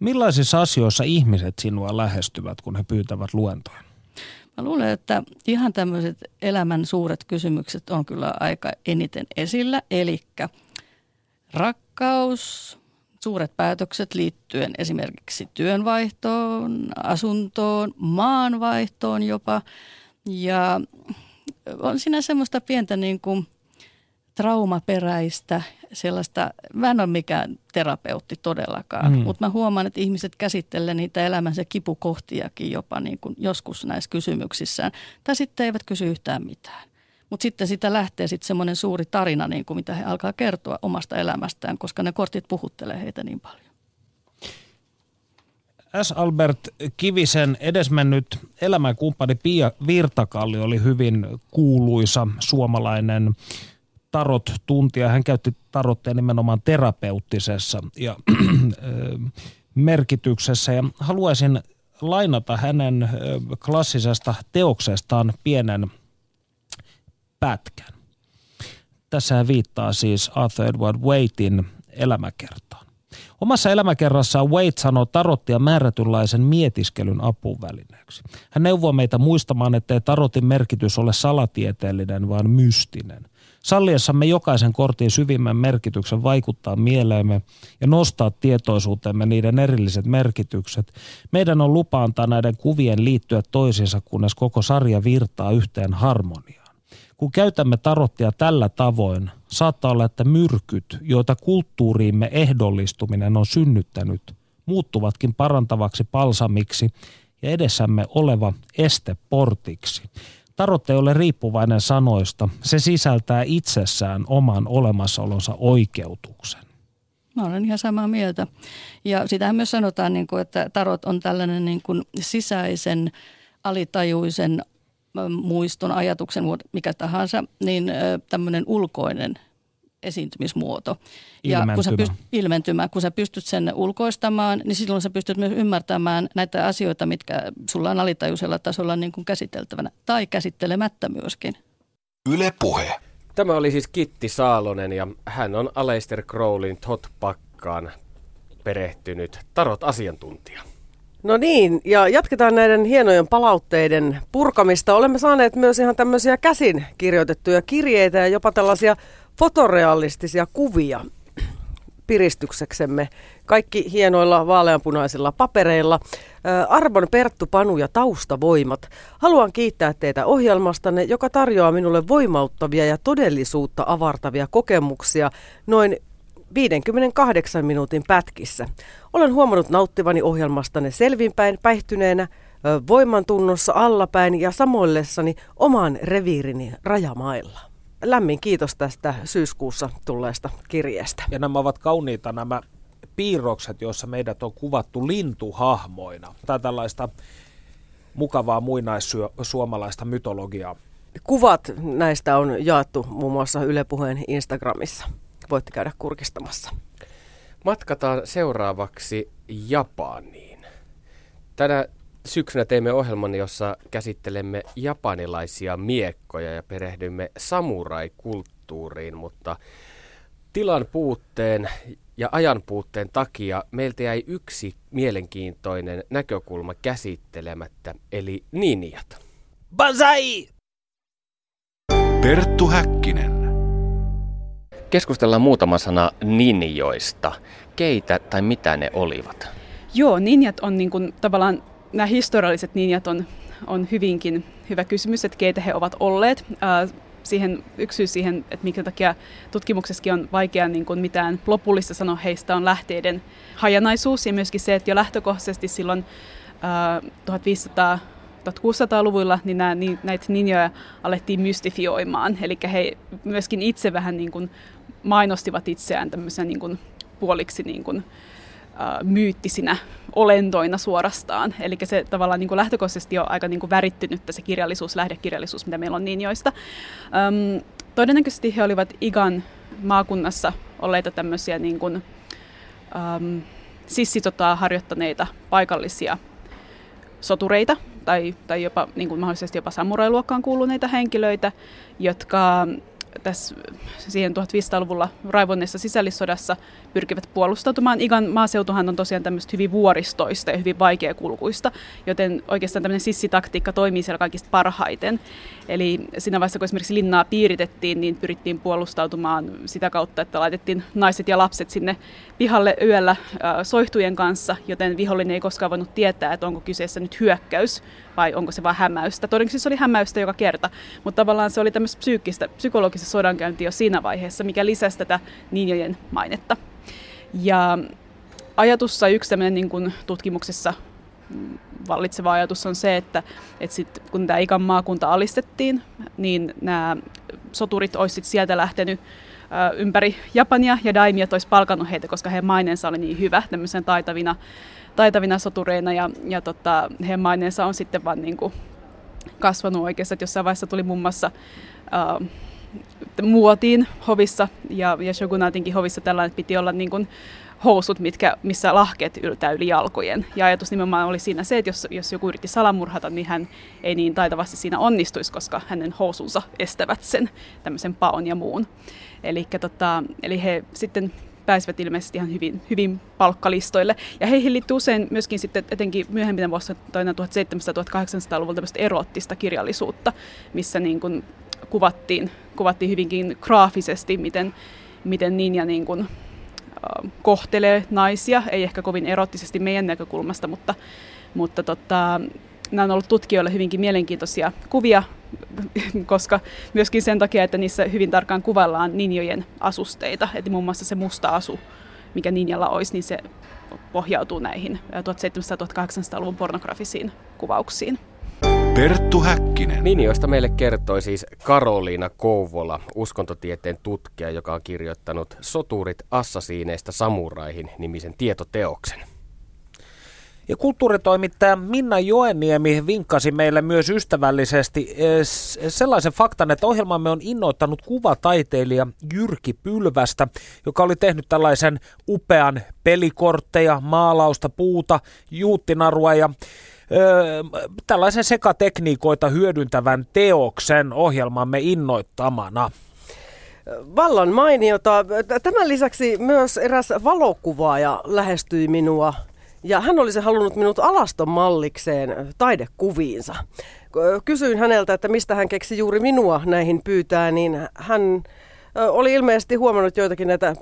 Millaisissa asioissa ihmiset sinua lähestyvät, kun he pyytävät luentoja? Mä luulen, että ihan tämmöiset elämän suuret kysymykset on kyllä aika eniten esillä. Eli rakkaus, suuret päätökset liittyen esimerkiksi työnvaihtoon, asuntoon, maanvaihtoon jopa. Ja on siinä semmoista pientä niin kuin traumaperäistä sellaista, mä en ole mikään terapeutti todellakaan, mm. mutta mä huomaan, että ihmiset käsittelee niitä elämänsä kipukohtiakin jopa niin kuin joskus näissä kysymyksissään. Tai sitten eivät kysy yhtään mitään. Mutta sitten sitä lähtee sitten semmoinen suuri tarina, niin kuin mitä he alkaa kertoa omasta elämästään, koska ne kortit puhuttelee heitä niin paljon. S. Albert Kivisen edesmennyt elämänkumppani Pia Virtakalli oli hyvin kuuluisa suomalainen tarot-tuntija. Hän käytti tarotteja nimenomaan terapeuttisessa ja merkityksessä. Ja haluaisin lainata hänen klassisesta teoksestaan pienen pätkän. Tässä hän viittaa siis Arthur Edward Waitin elämäkertaan. Omassa elämäkerrassaan Wait sanoo tarottia määrätynlaisen mietiskelyn apuvälineeksi. Hän neuvoo meitä muistamaan, ettei tarotin merkitys ole salatieteellinen, vaan mystinen. Salliessamme jokaisen kortin syvimmän merkityksen vaikuttaa mieleemme ja nostaa tietoisuutemme niiden erilliset merkitykset, meidän on lupa antaa näiden kuvien liittyä toisiinsa, kunnes koko sarja virtaa yhteen harmoniaan. Kun käytämme tarottia tällä tavoin, saattaa olla, että myrkyt, joita kulttuuriimme ehdollistuminen on synnyttänyt, muuttuvatkin parantavaksi palsamiksi ja edessämme oleva este portiksi. Tarot ei ole riippuvainen sanoista. Se sisältää itsessään oman olemassaolonsa oikeutuksen. Mä olen ihan samaa mieltä. Ja sitähän myös sanotaan, niin että tarot on tällainen niin kuin sisäisen alitajuisen muiston, ajatuksen, mikä tahansa, niin tämmöinen ulkoinen esiintymismuoto. Ja kun sä pyst- ilmentymä. Kun sä pystyt sen ulkoistamaan, niin silloin sä pystyt myös ymmärtämään näitä asioita, mitkä sulla on alitajuisella tasolla niin kuin käsiteltävänä tai käsittelemättä myöskin. Yle Puhe. Tämä oli siis Kitti Saalonen ja hän on Aleister Crowlin Tot Pakkaan perehtynyt tarot-asiantuntija. No niin, ja jatketaan näiden hienojen palautteiden purkamista. Olemme saaneet myös ihan tämmöisiä käsin kirjoitettuja kirjeitä ja jopa tällaisia fotorealistisia kuvia. piristykseksemme. Kaikki hienoilla vaaleanpunaisilla papereilla. Arvon Perttu Panu ja Taustavoimat. Haluan kiittää teitä ohjelmastanne, joka tarjoaa minulle voimauttavia ja todellisuutta avartavia kokemuksia noin 58 minuutin pätkissä. Olen huomannut nauttivani ohjelmastanne selvinpäin, päihtyneenä, voimantunnossa allapäin ja samoillessani oman reviirini rajamailla. Lämmin kiitos tästä syyskuussa tulleesta kirjeestä. Ja nämä ovat kauniita nämä piirrokset, joissa meidät on kuvattu lintuhahmoina. Tai tällaista mukavaa muinaissuomalaista mytologiaa. Kuvat näistä on jaettu muun muassa Yle Puheen Instagramissa. Voitte käydä kurkistamassa. Matkataan seuraavaksi Japaniin. Tänä syksynä teimme ohjelman, jossa käsittelemme japanilaisia miekkoja ja perehdymme samurai-kulttuuriin, mutta tilan puutteen ja ajan puutteen takia meiltä jäi yksi mielenkiintoinen näkökulma käsittelemättä, eli ninjat. Banzai! Perttu Häkkinen. Keskustellaan muutama sana ninjoista. Keitä tai mitä ne olivat? Joo, ninjat on niin kuin, tavallaan, nämä historialliset ninjat on, on hyvinkin hyvä kysymys, että keitä he ovat olleet. Äh, siihen, yksi syy siihen, että minkä takia tutkimuksessakin on vaikea niin kuin mitään lopullista sanoa heistä, on lähteiden hajanaisuus ja myöskin se, että jo lähtökohtaisesti silloin äh, 1500 1600-luvulla niin nämä, niin, näitä ninjoja alettiin mystifioimaan. Eli he myöskin itse vähän niin kuin mainostivat itseään tämmöisenä niin kuin puoliksi niin kuin, myyttisinä olentoina suorastaan. Eli se tavallaan niin kuin lähtökohtaisesti on aika niin kuin värittynyt se kirjallisuus, lähdekirjallisuus, mitä meillä on ninjoista. Öm, todennäköisesti he olivat Igan maakunnassa olleita tämmöisiä niin kuin, äm, sissisotaa harjoittaneita paikallisia sotureita tai, tai jopa niin kuin mahdollisesti jopa samurailuokkaan kuuluneita henkilöitä, jotka tässä siihen 1500-luvulla raivonneessa sisällissodassa pyrkivät puolustautumaan. Igan maaseutuhan on tosiaan tämmöistä hyvin vuoristoista ja hyvin vaikeakulkuista, joten oikeastaan tämmöinen sissitaktiikka toimii siellä kaikista parhaiten. Eli siinä vaiheessa, kun esimerkiksi linnaa piiritettiin, niin pyrittiin puolustautumaan sitä kautta, että laitettiin naiset ja lapset sinne pihalle yöllä soihtujen kanssa, joten vihollinen ei koskaan voinut tietää, että onko kyseessä nyt hyökkäys vai onko se vain hämäystä. Todennäköisesti se oli hämäystä joka kerta, mutta tavallaan se oli tämmöistä psyykkistä, psykologista sodankäyntiä jo siinä vaiheessa, mikä lisäsi tätä ninjojen mainetta. Ja ajatus yksi tämmöinen niin kuin tutkimuksessa vallitseva ajatus on se, että, että sit, kun tämä Ikan maakunta alistettiin, niin nämä soturit olisivat sieltä lähtenyt ympäri Japania ja daimiat olisi palkannut heitä, koska heidän maineensa oli niin hyvä tämmöisen taitavina, taitavina sotureina. Ja, ja tota, heidän maineensa on sitten vaan niin kuin kasvanut oikeastaan, että jossain vaiheessa tuli muun muassa uh, muotiin hovissa ja, ja shogunaatinkin hovissa tällainen, että piti olla niin kuin housut, mitkä, missä lahkeet yltää yli jalkojen. Ja ajatus nimenomaan oli siinä se, että jos, jos joku yritti salamurhata, niin hän ei niin taitavasti siinä onnistuisi, koska hänen housunsa estävät sen tämmöisen paon ja muun. Elikkä, tota, eli he sitten pääsivät ilmeisesti ihan hyvin, hyvin palkkalistoille. Ja heihin liittyy usein myöskin sitten etenkin myöhempinä vuosina 1700-1800-luvulla tämmöistä erottista kirjallisuutta, missä niin kuin kuvattiin, kuvattiin hyvinkin graafisesti, miten, miten Ninja niin kuin, kohtelee naisia, ei ehkä kovin erottisesti meidän näkökulmasta, mutta, mutta tota, nämä on ollut tutkijoille hyvinkin mielenkiintoisia kuvia, koska myöskin sen takia, että niissä hyvin tarkkaan kuvaillaan ninjojen asusteita, että muun muassa se musta asu, mikä ninjalla olisi, niin se pohjautuu näihin 1700-1800-luvun pornografisiin kuvauksiin. Perttu Häkkinen. Ninjoista meille kertoi siis Karoliina Kouvola, uskontotieteen tutkija, joka on kirjoittanut Soturit assasiineista samuraihin nimisen tietoteoksen. Ja kulttuuritoimittaja Minna Joenniemi vinkkasi meille myös ystävällisesti eh, sellaisen faktan, että ohjelmamme on innoittanut kuvataiteilija Jyrki Pylvästä, joka oli tehnyt tällaisen upean pelikortteja, maalausta, puuta, juuttinarua ja tällaisen sekatekniikoita hyödyntävän teoksen ohjelmamme innoittamana. Vallan mainiota. Tämän lisäksi myös eräs valokuvaaja lähestyi minua ja hän olisi halunnut minut alaston mallikseen taidekuviinsa. Kysyin häneltä, että mistä hän keksi juuri minua näihin pyytää, niin hän oli ilmeisesti huomannut joitakin näitä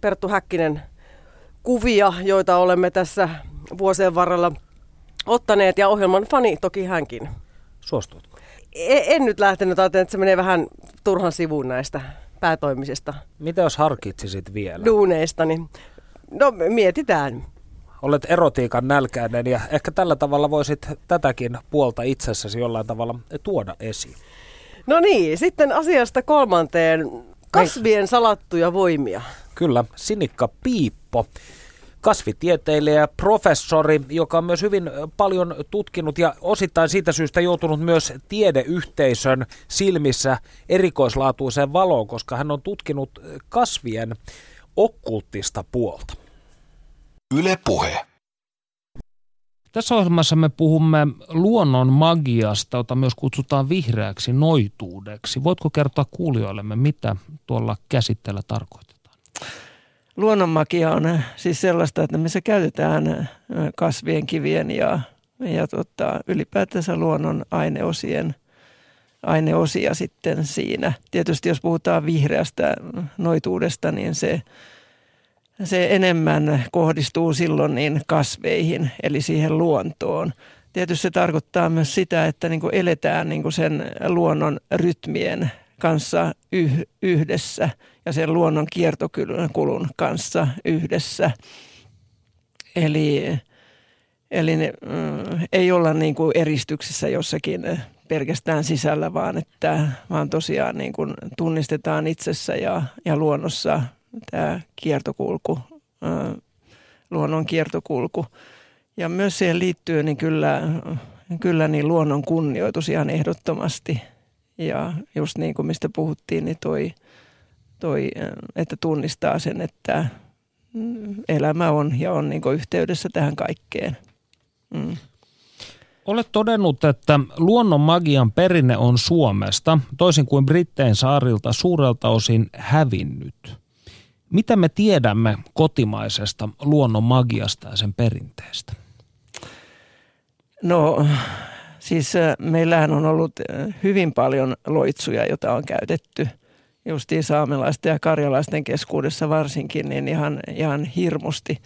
Perttu Häkkinen kuvia, joita olemme tässä vuosien varrella ottaneet ja ohjelman fani toki hänkin. Suostuutko? E- en nyt lähtenyt, ajattelin, että se menee vähän turhan sivuun näistä päätoimisista Mitä jos harkitsisit vielä? duuneista, niin no mietitään. Olet erotiikan nälkäinen ja ehkä tällä tavalla voisit tätäkin puolta itsessäsi jollain tavalla tuoda esiin. No niin, sitten asiasta kolmanteen. Kasvien salattuja voimia. Kyllä, Sinikka Piippo, kasvitieteilijä ja professori, joka on myös hyvin paljon tutkinut ja osittain siitä syystä joutunut myös tiedeyhteisön silmissä erikoislaatuiseen valoon, koska hän on tutkinut kasvien okkulttista puolta. Yle Puhe. Tässä ohjelmassa me puhumme luonnon magiasta, jota myös kutsutaan vihreäksi noituudeksi. Voitko kertoa kuulijoillemme, mitä tuolla käsitteellä tarkoitetaan? Luonnonmagia on siis sellaista, että missä käytetään kasvien, kivien ja, ja tota, ylipäätänsä luonnon aineosien aineosia sitten siinä. Tietysti jos puhutaan vihreästä noituudesta, niin se – se enemmän kohdistuu silloin niin kasveihin, eli siihen luontoon. Tietysti se tarkoittaa myös sitä, että niin kuin eletään niin kuin sen luonnon rytmien kanssa yh- yhdessä ja sen luonnon kiertokulun kanssa yhdessä. Eli, eli ne, mm, ei olla niin kuin eristyksissä jossakin pelkästään sisällä, vaan että vaan tosiaan niin kuin tunnistetaan itsessä ja, ja luonnossa tämä kiertokulku, luonnon kiertokulku. Ja myös siihen liittyy niin kyllä, kyllä niin luonnon kunnioitus ihan ehdottomasti. Ja just niin kuin mistä puhuttiin, niin toi, toi että tunnistaa sen, että elämä on ja on niin yhteydessä tähän kaikkeen. Mm. Olet todennut, että luonnon magian perinne on Suomesta, toisin kuin Brittein saarilta suurelta osin hävinnyt. Mitä me tiedämme kotimaisesta luonnon magiasta ja sen perinteestä? No siis äh, meillähän on ollut äh, hyvin paljon loitsuja, joita on käytetty justiin saamelaisten ja karjalaisten keskuudessa varsinkin, niin ihan, ihan hirmusti.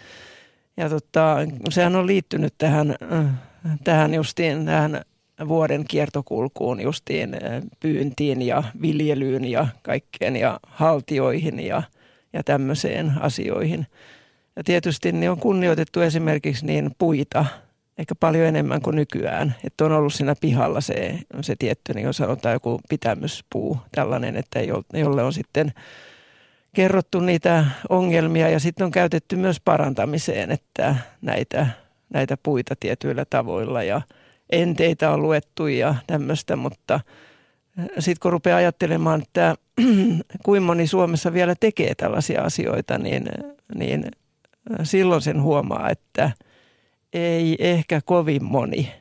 Ja tota, sehän on liittynyt tähän, äh, tähän justiin tähän vuoden kiertokulkuun justiin pyyntiin ja viljelyyn ja kaikkeen ja haltioihin ja – ja tämmöiseen asioihin. Ja tietysti niin on kunnioitettu esimerkiksi niin puita, ehkä paljon enemmän kuin nykyään. Että on ollut siinä pihalla se, se tietty, niin kuin sanotaan joku pitämyspuu, tällainen, että jolle on sitten kerrottu niitä ongelmia ja sitten on käytetty myös parantamiseen, että näitä, näitä puita tietyillä tavoilla ja enteitä on luettu ja tämmöistä, mutta – sitten kun rupeaa ajattelemaan, että kuinka moni Suomessa vielä tekee tällaisia asioita, niin, niin silloin sen huomaa, että ei ehkä kovin moni.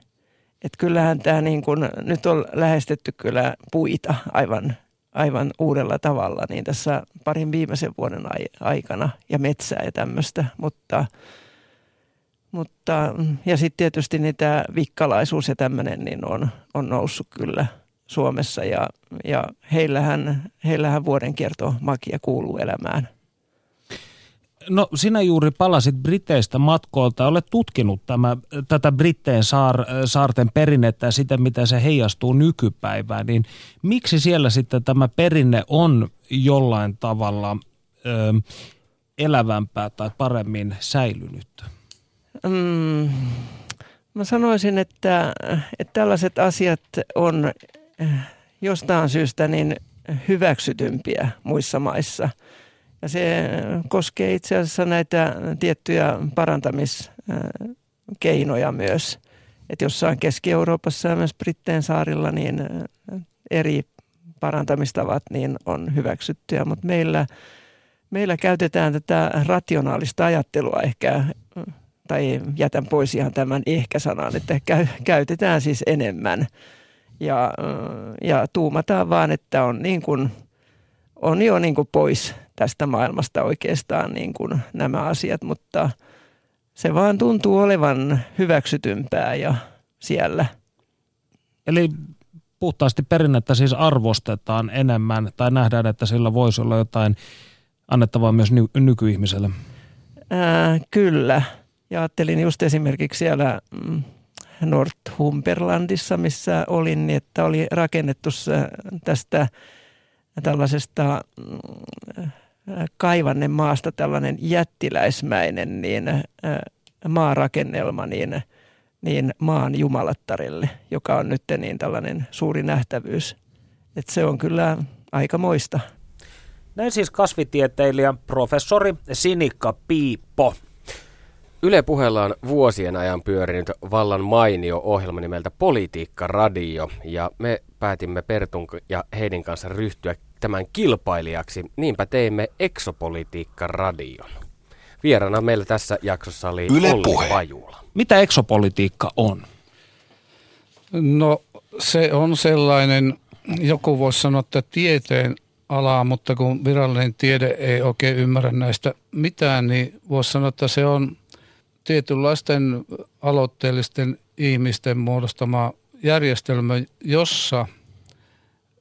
Että kyllähän tämä niin kun, nyt on lähestetty kyllä puita aivan, aivan uudella tavalla niin tässä parin viimeisen vuoden aikana ja metsää ja tämmöistä, mutta mutta, ja sitten tietysti niitä vikkalaisuus ja tämmöinen niin on, on noussut kyllä – Suomessa ja, ja heillähän, heillähän vuodenkierto makia kuuluu elämään. No sinä juuri palasit Briteistä matkoilta. Olet tutkinut tämä, tätä Britteen saar, saarten perinnettä ja sitä, miten se heijastuu nykypäivään. Niin miksi siellä sitten tämä perinne on jollain tavalla ö, elävämpää tai paremmin säilynyt? Mm, mä sanoisin, että, että tällaiset asiat on jostain syystä niin hyväksytympiä muissa maissa. Ja se koskee itse asiassa näitä tiettyjä parantamiskeinoja myös. Että jossain Keski-Euroopassa ja myös Britteen saarilla niin eri parantamistavat niin on hyväksyttyjä, mutta meillä, meillä käytetään tätä rationaalista ajattelua ehkä, tai jätän pois ihan tämän ehkä-sanan, että käytetään siis enemmän – ja, ja tuumataan vaan, että on, niin kuin, on jo niin kuin pois tästä maailmasta oikeastaan niin kuin nämä asiat, mutta se vaan tuntuu olevan hyväksytympää ja siellä. Eli puhtaasti perinnettä siis arvostetaan enemmän tai nähdään, että sillä voisi olla jotain annettavaa myös ny- nykyihmiselle? ää, kyllä. Ja ajattelin just esimerkiksi siellä mm, Northumberlandissa, missä olin, niin että oli rakennettu tästä tällaisesta mm, kaivannen maasta tällainen jättiläismäinen niin, maarakennelma niin, niin maan jumalattarille, joka on nyt niin tällainen suuri nähtävyys. Et se on kyllä aika moista. Näin siis kasvitieteilijä professori Sinikka Piippo. Yle puheella on vuosien ajan pyörinyt vallan mainio ohjelma nimeltä Politiikka Radio ja me päätimme Pertun ja Heidin kanssa ryhtyä tämän kilpailijaksi. Niinpä teimme Exopolitiikka Radion. Vierana meillä tässä jaksossa oli Yle Olli Puhe. Pajula. Mitä exopolitiikka on? No se on sellainen, joku voisi sanoa, että tieteen alaa, mutta kun virallinen tiede ei oikein ymmärrä näistä mitään, niin voisi sanoa, että se on tietynlaisten aloitteellisten ihmisten muodostama järjestelmä, jossa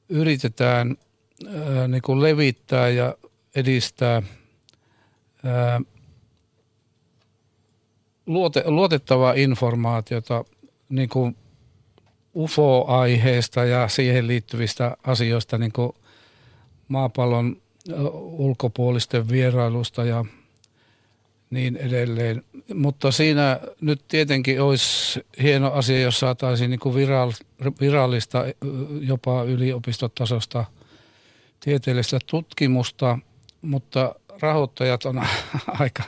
yritetään ää, niin kuin levittää ja edistää ää, luote, luotettavaa informaatiota niin kuin UFO-aiheesta ja siihen liittyvistä asioista, niin kuin maapallon ulkopuolisten vierailusta ja niin edelleen. Mutta siinä nyt tietenkin olisi hieno asia, jos saataisiin niin kuin virallista, jopa yliopistotasosta tieteellistä tutkimusta, mutta rahoittajat on aika,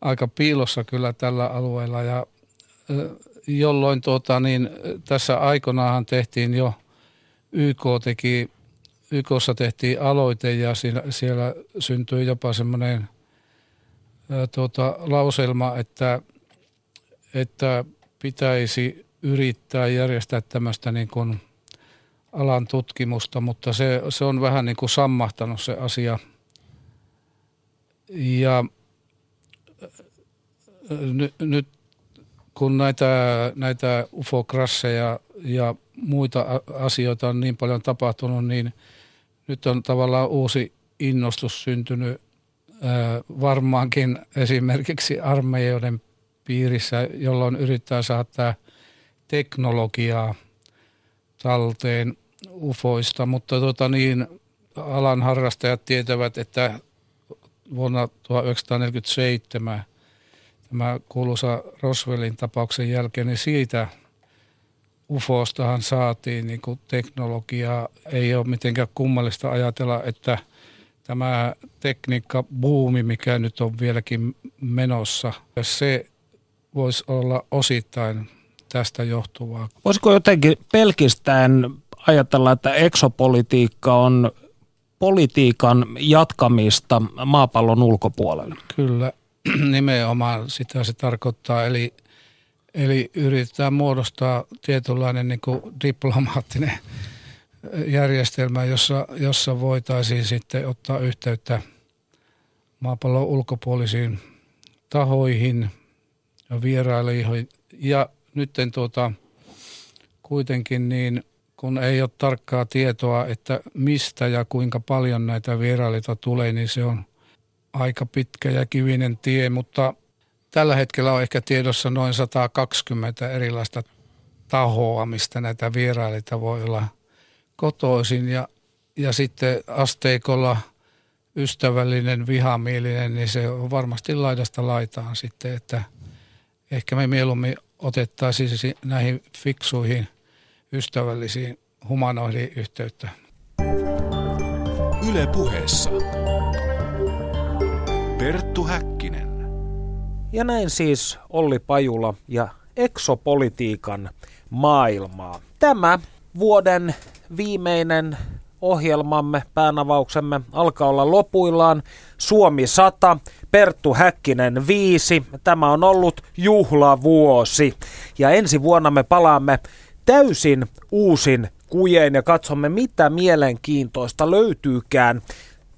aika piilossa kyllä tällä alueella ja jolloin tuota, niin, tässä aikoinaan tehtiin jo, YK teki, YKssa tehtiin aloite ja siellä, siellä syntyi jopa semmoinen tuota, lauselma, että, että pitäisi yrittää järjestää tämmöistä niin kuin alan tutkimusta, mutta se, se on vähän niin kuin sammahtanut se asia. Ja nyt, nyt kun näitä, näitä ufokrasseja ja muita asioita on niin paljon tapahtunut, niin nyt on tavallaan uusi innostus syntynyt varmaankin esimerkiksi armeijoiden piirissä, jolloin yrittää saada teknologiaa talteen ufoista, mutta tota niin, alan harrastajat tietävät, että vuonna 1947 tämä kuuluisa Roswellin tapauksen jälkeen, niin siitä UFOstahan saatiin niin teknologiaa. Ei ole mitenkään kummallista ajatella, että tämä tekniikka buumi, mikä nyt on vieläkin menossa, se voisi olla osittain tästä johtuvaa. Voisiko jotenkin pelkistään ajatella, että eksopolitiikka on politiikan jatkamista maapallon ulkopuolelle? Kyllä, nimenomaan sitä se tarkoittaa. Eli, eli yritetään muodostaa tietynlainen niin diplomaattinen järjestelmä, jossa, jossa voitaisiin sitten ottaa yhteyttä maapallon ulkopuolisiin tahoihin ja vierailijoihin. Ja nyt tuota, kuitenkin niin, kun ei ole tarkkaa tietoa, että mistä ja kuinka paljon näitä vierailijoita tulee, niin se on aika pitkä ja kivinen tie, mutta tällä hetkellä on ehkä tiedossa noin 120 erilaista tahoa, mistä näitä vierailijoita voi olla kotoisin ja, ja sitten asteikolla ystävällinen, vihamielinen, niin se on varmasti laidasta laitaan sitten, että ehkä me mieluummin otettaisiin näihin fiksuihin, ystävällisiin humanoidiin yhteyttä. Yle puheessa. Perttu Häkkinen. Ja näin siis Olli Pajula ja eksopolitiikan maailmaa. Tämä vuoden viimeinen ohjelmamme, päänavauksemme alkaa olla lopuillaan. Suomi 100, Perttu Häkkinen 5. Tämä on ollut juhlavuosi. Ja ensi vuonna me palaamme täysin uusin kujeen ja katsomme, mitä mielenkiintoista löytyykään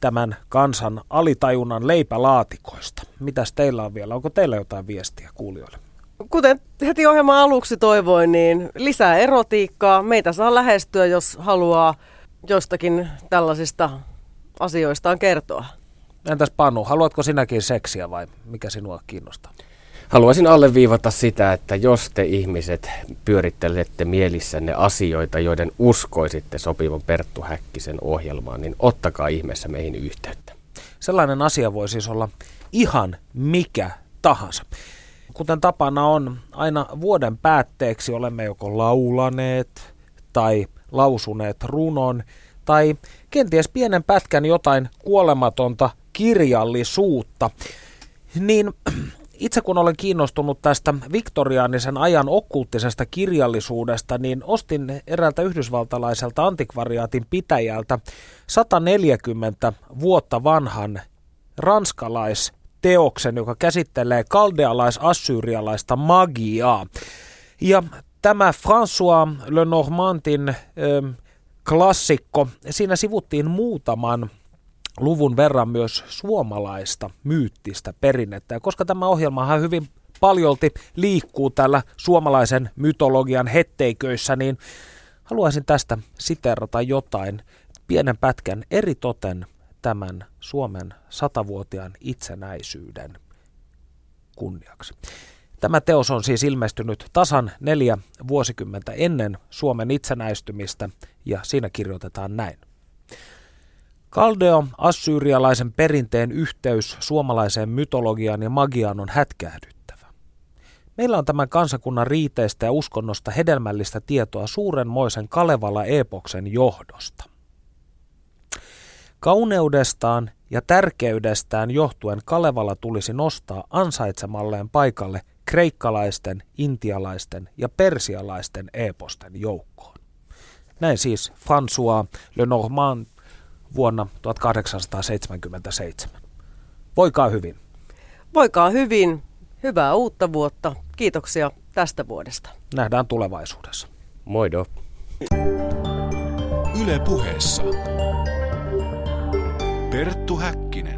tämän kansan alitajunnan leipälaatikoista. Mitäs teillä on vielä? Onko teillä jotain viestiä kuulijoille? Kuten heti ohjelman aluksi toivoin, niin lisää erotiikkaa. Meitä saa lähestyä, jos haluaa jostakin tällaisista asioistaan kertoa. Entäs Panu, haluatko sinäkin seksiä vai mikä sinua kiinnostaa? Haluaisin alleviivata sitä, että jos te ihmiset pyörittelette mielissänne asioita, joiden uskoisitte sopivan Perttu Häkkisen ohjelmaan, niin ottakaa ihmeessä meihin yhteyttä. Sellainen asia voi siis olla ihan mikä tahansa. Kuten tapana on, aina vuoden päätteeksi olemme joko laulaneet tai lausuneet runon tai kenties pienen pätkän jotain kuolematonta kirjallisuutta. Niin itse kun olen kiinnostunut tästä viktoriaanisen ajan okkulttisesta kirjallisuudesta, niin ostin eräältä yhdysvaltalaiselta antikvariaatin pitäjältä 140 vuotta vanhan ranskalaisteoksen, joka käsittelee kaldealais-assyrialaista magiaa. Ja tämä François Lenormandin äh, klassikko, siinä sivuttiin muutaman luvun verran myös suomalaista myyttistä perinnettä. Ja koska tämä ohjelmahan hyvin paljolti liikkuu tällä suomalaisen mytologian hetteiköissä, niin haluaisin tästä siterata jotain pienen pätkän eri toten tämän Suomen satavuotiaan itsenäisyyden kunniaksi. Tämä teos on siis ilmestynyt tasan neljä vuosikymmentä ennen Suomen itsenäistymistä ja siinä kirjoitetaan näin. Kaldeo assyrialaisen perinteen yhteys suomalaiseen mytologiaan ja magiaan on hätkähdyttävä. Meillä on tämän kansakunnan riiteistä ja uskonnosta hedelmällistä tietoa suurenmoisen Kalevala-epoksen johdosta. Kauneudestaan ja tärkeydestään johtuen Kalevala tulisi nostaa ansaitsemalleen paikalle kreikkalaisten, intialaisten ja persialaisten eposten joukkoon. Näin siis François Lenormand vuonna 1877. Voikaa hyvin. Voikaa hyvin. Hyvää uutta vuotta. Kiitoksia tästä vuodesta. Nähdään tulevaisuudessa. Moido. Yle puheessa. Perttu Häkkinen.